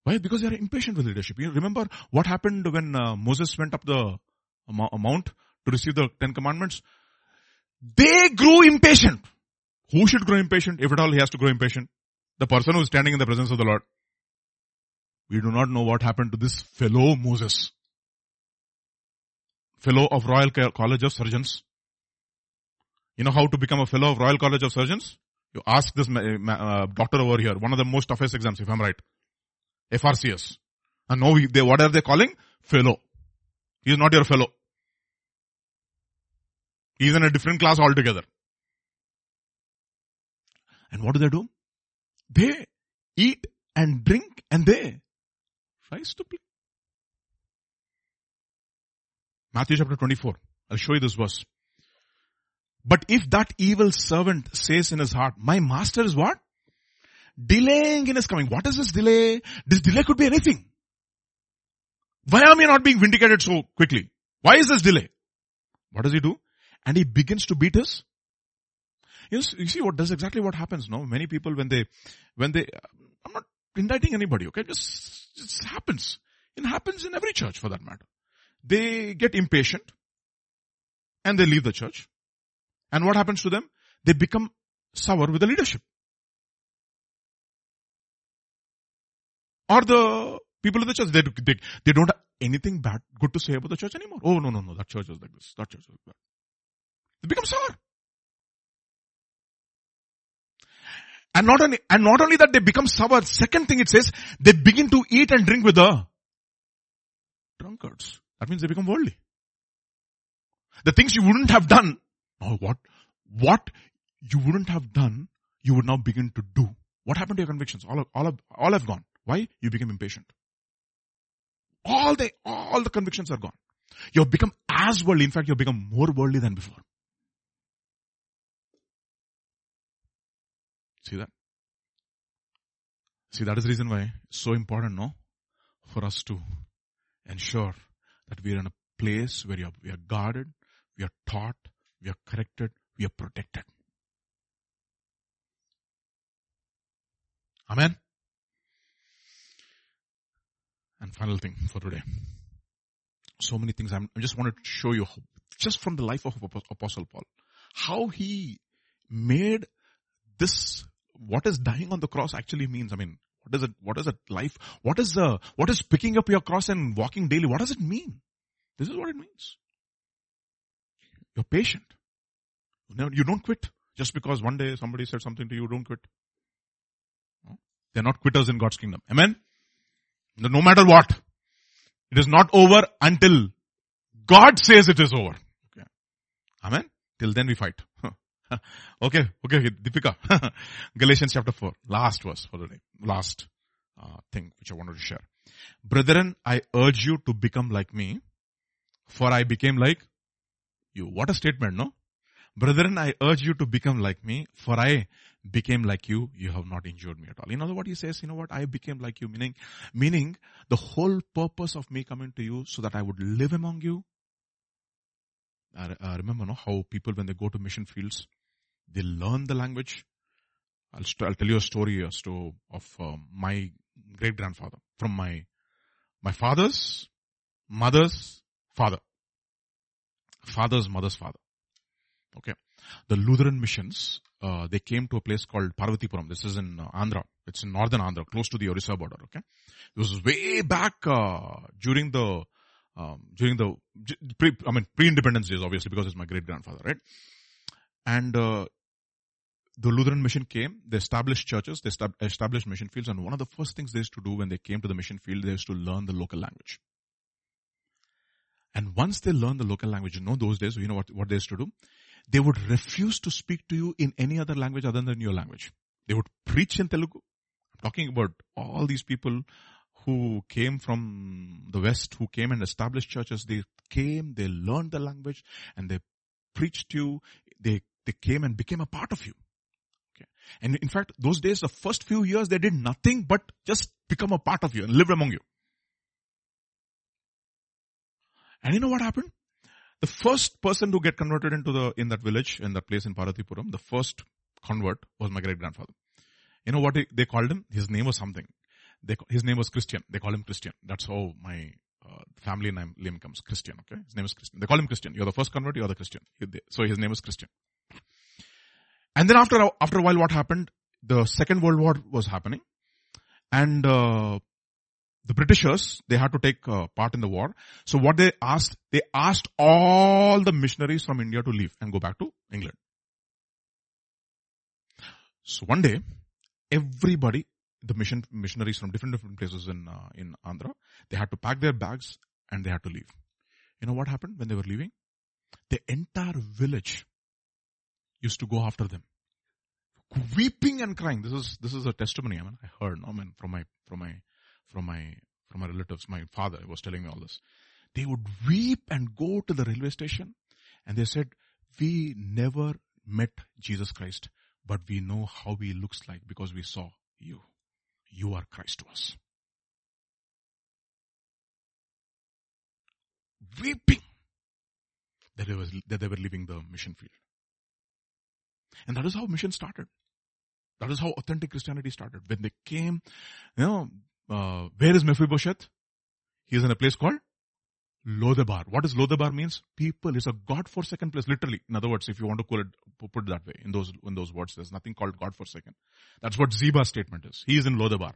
Why? Because they are impatient with leadership. You remember what happened when uh, Moses went up the mount to receive the Ten Commandments? They grew impatient. Who should grow impatient? If at all he has to grow impatient. The person who is standing in the presence of the Lord. We do not know what happened to this fellow Moses. Fellow of Royal College of Surgeons. You know how to become a fellow of Royal College of Surgeons? You ask this uh, doctor over here, one of the most toughest exams, if I'm right. FRCS. And now they, what are they calling? Fellow. He is not your fellow. He is in a different class altogether. And what do they do? They eat and drink and they rise to play. Matthew chapter 24. I'll show you this verse. But if that evil servant says in his heart, my master is what? Delaying in his coming. What is this delay? This delay could be anything. Why am I not being vindicated so quickly? Why is this delay? What does he do? And he begins to beat his you, you see what does exactly what happens no? Many people when they when they i'm not indicting anybody okay? Just it happens. It happens in every church for that matter. They get impatient and they leave the church. And what happens to them? They become sour with the leadership. Or the people in the church they, they, they don't have anything bad good to say about the church anymore. Oh no no no that church was like this that church was like that. They become sour And not only, and not only that they become sour, second thing it says, they begin to eat and drink with the drunkards. That means they become worldly. The things you wouldn't have done, now what, what you wouldn't have done, you would now begin to do. What happened to your convictions? All, all, all have gone. Why? You became impatient. All the, all the convictions are gone. You've become as worldly. In fact, you've become more worldly than before. See that? See, that is the reason why it's so important, no? For us to ensure that we are in a place where we are guarded, we are taught, we are corrected, we are protected. Amen? And final thing for today. So many things. I'm, I just wanted to show you, just from the life of Apostle Paul, how he made this what is dying on the cross actually means? I mean, what is it, what is it life? What is the, what is picking up your cross and walking daily? What does it mean? This is what it means. You're patient. You don't quit. Just because one day somebody said something to you, don't quit. They're not quitters in God's kingdom. Amen? No matter what. It is not over until God says it is over. Okay. Amen. Till then we fight. [LAUGHS] okay, okay, Deepika. [LAUGHS] Galatians chapter 4, last verse for the day. Last uh, thing which I wanted to share. Brethren, I urge you to become like me, for I became like you. What a statement, no? Brethren, I urge you to become like me, for I became like you, you have not injured me at all. You know what he says? You know what? I became like you, meaning, meaning the whole purpose of me coming to you so that I would live among you. I, I remember no, how people when they go to mission fields, they learn the language. I'll, st- I'll tell you a story as to, of uh, my great grandfather from my, my father's mother's father. Father's mother's father. Okay. The Lutheran missions, uh, they came to a place called Parvatipuram. This is in uh, Andhra. It's in northern Andhra, close to the Orissa border. Okay. It was way back, uh, during the, um, during the, pre, I mean, pre-independence days, obviously, because it's my great grandfather, right? And, uh, the Lutheran mission came, they established churches, they established mission fields, and one of the first things they used to do when they came to the mission field, they used to learn the local language. And once they learned the local language, you know those days, you know what, what they used to do? They would refuse to speak to you in any other language other than your language. They would preach in Telugu. I'm talking about all these people who came from the West, who came and established churches. They came, they learned the language, and they preached to you. They, they came and became a part of you. Okay. And in fact, those days, the first few years, they did nothing but just become a part of you and live among you. And you know what happened? The first person to get converted into the, in that village, in that place in Parvatipuram, the first convert was my great grandfather. You know what they called him? His name was something. They, his name was Christian. They call him Christian. That's how my uh, family name, name comes. Christian, okay? His name is Christian. They call him Christian. You're the first convert, you're the Christian. So his name is Christian. And then after, after a while what happened? The second world war was happening. And, uh, the Britishers, they had to take uh, part in the war. So what they asked, they asked all the missionaries from India to leave and go back to England. So one day, everybody, the mission missionaries from different different places in uh, in Andhra, they had to pack their bags and they had to leave. You know what happened when they were leaving? The entire village used to go after them, weeping and crying. This is this is a testimony. I mean, I heard. I mean, from my from my from my, from my relatives. My father was telling me all this. They would weep and go to the railway station and they said, we never met Jesus Christ, but we know how he looks like because we saw you. You are Christ to us. Weeping that they, was, that they were leaving the mission field. And that is how mission started. That is how authentic Christianity started. When they came, you know, uh, where is Mephibosheth? He is in a place called Lodabar. What does Lodabar means? People. It's a God-forsaken place, literally. In other words, if you want to call it, put it that way, in those, in those words, there's nothing called God-forsaken. That's what Ziba's statement is. He is in Lodabar.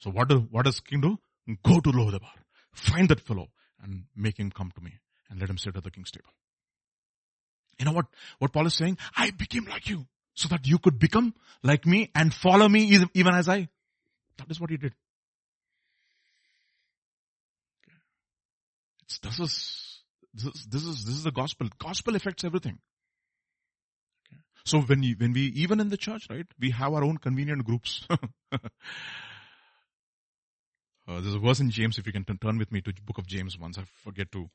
So what, do, what does king do? Go to Lodabar. Find that fellow and make him come to me and let him sit at the king's table. You know what, what Paul is saying? I became like you so that you could become like me and follow me even as I that is what he did. It's, this is, this is, this is, this is the gospel. Gospel affects everything. So when we, when we, even in the church, right, we have our own convenient groups. [LAUGHS] uh, there's a verse in James, if you can t- turn with me to book of James once. I forget to,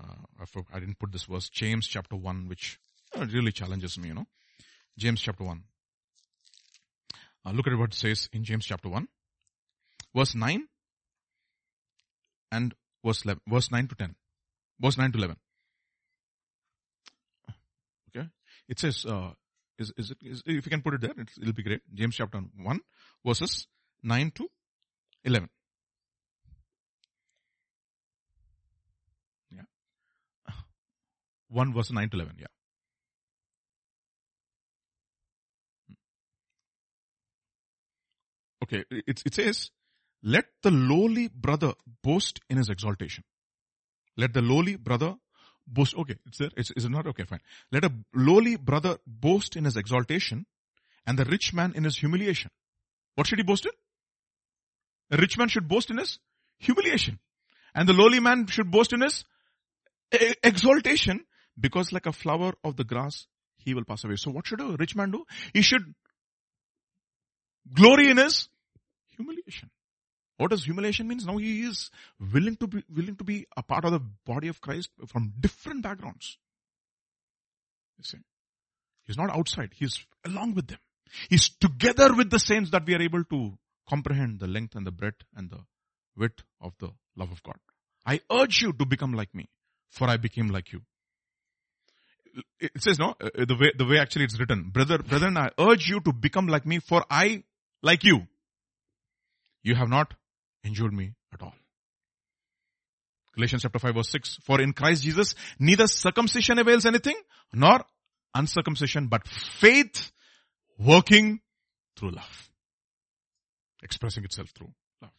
uh, I, didn't put this verse. James chapter 1, which really challenges me, you know. James chapter 1. Uh, look at what it says in James chapter 1, verse 9 and verse 11, verse 9 to 10, verse 9 to 11. Okay. It says, uh, is, is it, is, if you can put it there, it'll be great. James chapter 1, verses 9 to 11. 1 verse 9 to 11, yeah. Hmm. Okay, it, it says, let the lowly brother boast in his exaltation. Let the lowly brother boast. Okay, it's there. It's, is it not? Okay, fine. Let a lowly brother boast in his exaltation and the rich man in his humiliation. What should he boast in? A rich man should boast in his humiliation. And the lowly man should boast in his exaltation because like a flower of the grass, he will pass away. So what should a rich man do? He should glory in his humiliation. What does humiliation means? Now he is willing to be, willing to be a part of the body of Christ from different backgrounds. You see. He's not outside. He's along with them. He's together with the saints that we are able to comprehend the length and the breadth and the width of the love of God. I urge you to become like me, for I became like you. It says no, uh, the way, the way actually it's written, brother, brethren, I urge you to become like me, for I, like you, you have not injured me at all. Galatians chapter 5 verse 6. For in Christ Jesus, neither circumcision avails anything, nor uncircumcision, but faith working through love. Expressing itself through love.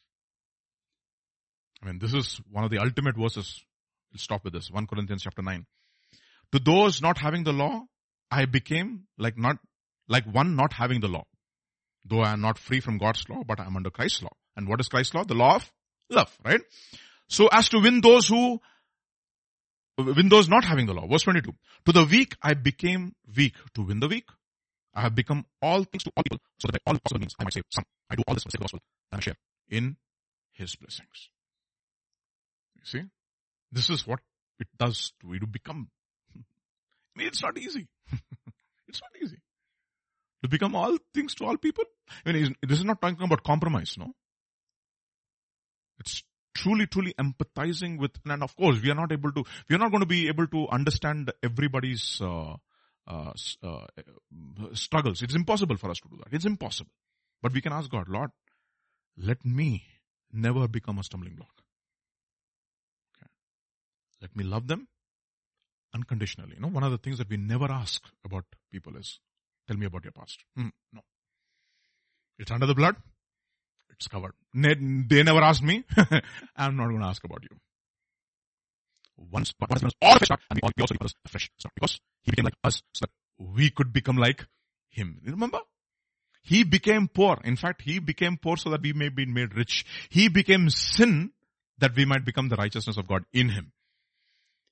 I mean, this is one of the ultimate verses. We'll stop with this. 1 Corinthians chapter 9. To those not having the law, I became like not, like one not having the law. Though I am not free from God's law, but I am under Christ's law. And what is Christ's law? The law of love, right? So as to win those who, win those not having the law. Verse 22. To the weak I became weak to win the weak. I have become all things to all people so that by all possible means I might save some. I do all this for the gospel and I share in his blessings. You see? This is what it does to you to become. It's not easy. [LAUGHS] it's not easy. To become all things to all people. I mean, this is not talking about compromise, no? It's truly, truly empathizing with, and of course, we are not able to, we are not going to be able to understand everybody's uh, uh, uh, struggles. It's impossible for us to do that. It's impossible. But we can ask God, Lord, let me never become a stumbling block. Okay. Let me love them unconditionally. You know, one of the things that we never ask about people is, tell me about your past. Hmm, no. It's under the blood. It's covered. They never asked me. [LAUGHS] I'm not going to ask about you. Once, once all flesh, and we also become flesh. It's not because he became like us, so that we could become like him. Remember? He became poor. In fact, he became poor so that we may be made rich. He became sin that we might become the righteousness of God in him.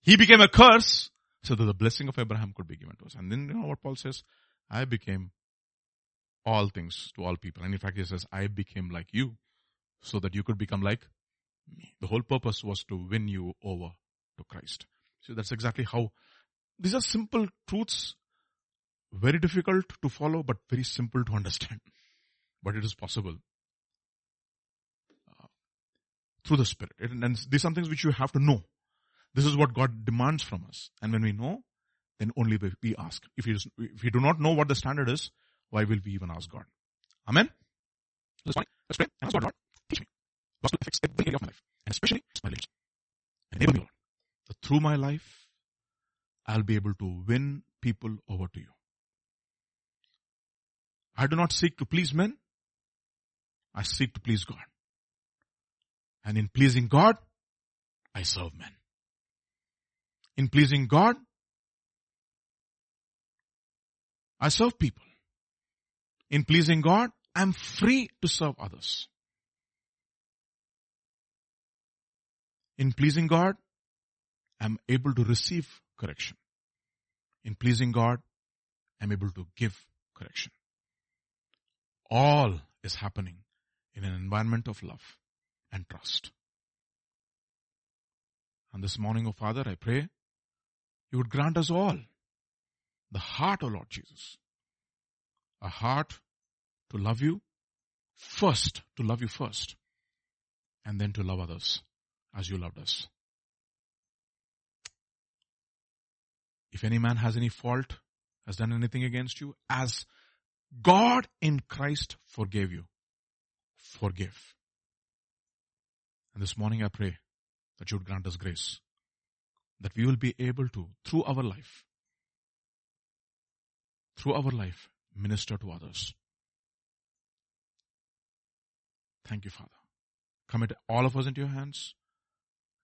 He became a curse so that the blessing of Abraham could be given to us. And then you know what Paul says? I became all things to all people. And in fact, he says, I became like you so that you could become like me. The whole purpose was to win you over to Christ. So that's exactly how these are simple truths, very difficult to follow, but very simple to [LAUGHS] understand. But it is possible uh, through the Spirit. And, and these are things which you have to know. This is what God demands from us. And when we know, then only we ask. If you, if you do not know what the standard is, why will we even ask God? Amen? Let's pray. Let's pray. ask God, Lord, teach me. Gospel affects every area of my life. And especially my lips. Enable me, Lord. That through my life, I'll be able to win people over to you. I do not seek to please men. I seek to please God. And in pleasing God, I serve men. In pleasing God, I serve people. In pleasing God, I'm free to serve others. In pleasing God, I'm able to receive correction. In pleasing God, I'm able to give correction. All is happening in an environment of love and trust. And this morning, O oh Father, I pray you would grant us all the heart, O Lord Jesus, a heart to love you first, to love you first, and then to love others as you loved us. If any man has any fault, has done anything against you, as God in Christ forgave you, forgive. And this morning I pray that you would grant us grace, that we will be able to, through our life, through our life, minister to others. Thank you, Father. Commit all of us into your hands.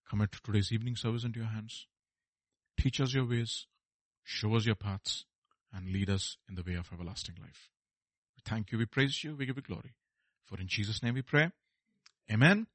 Commit today's evening service into your hands. Teach us your ways. Show us your paths and lead us in the way of everlasting life. We thank you. We praise you. We give you glory. For in Jesus' name we pray. Amen.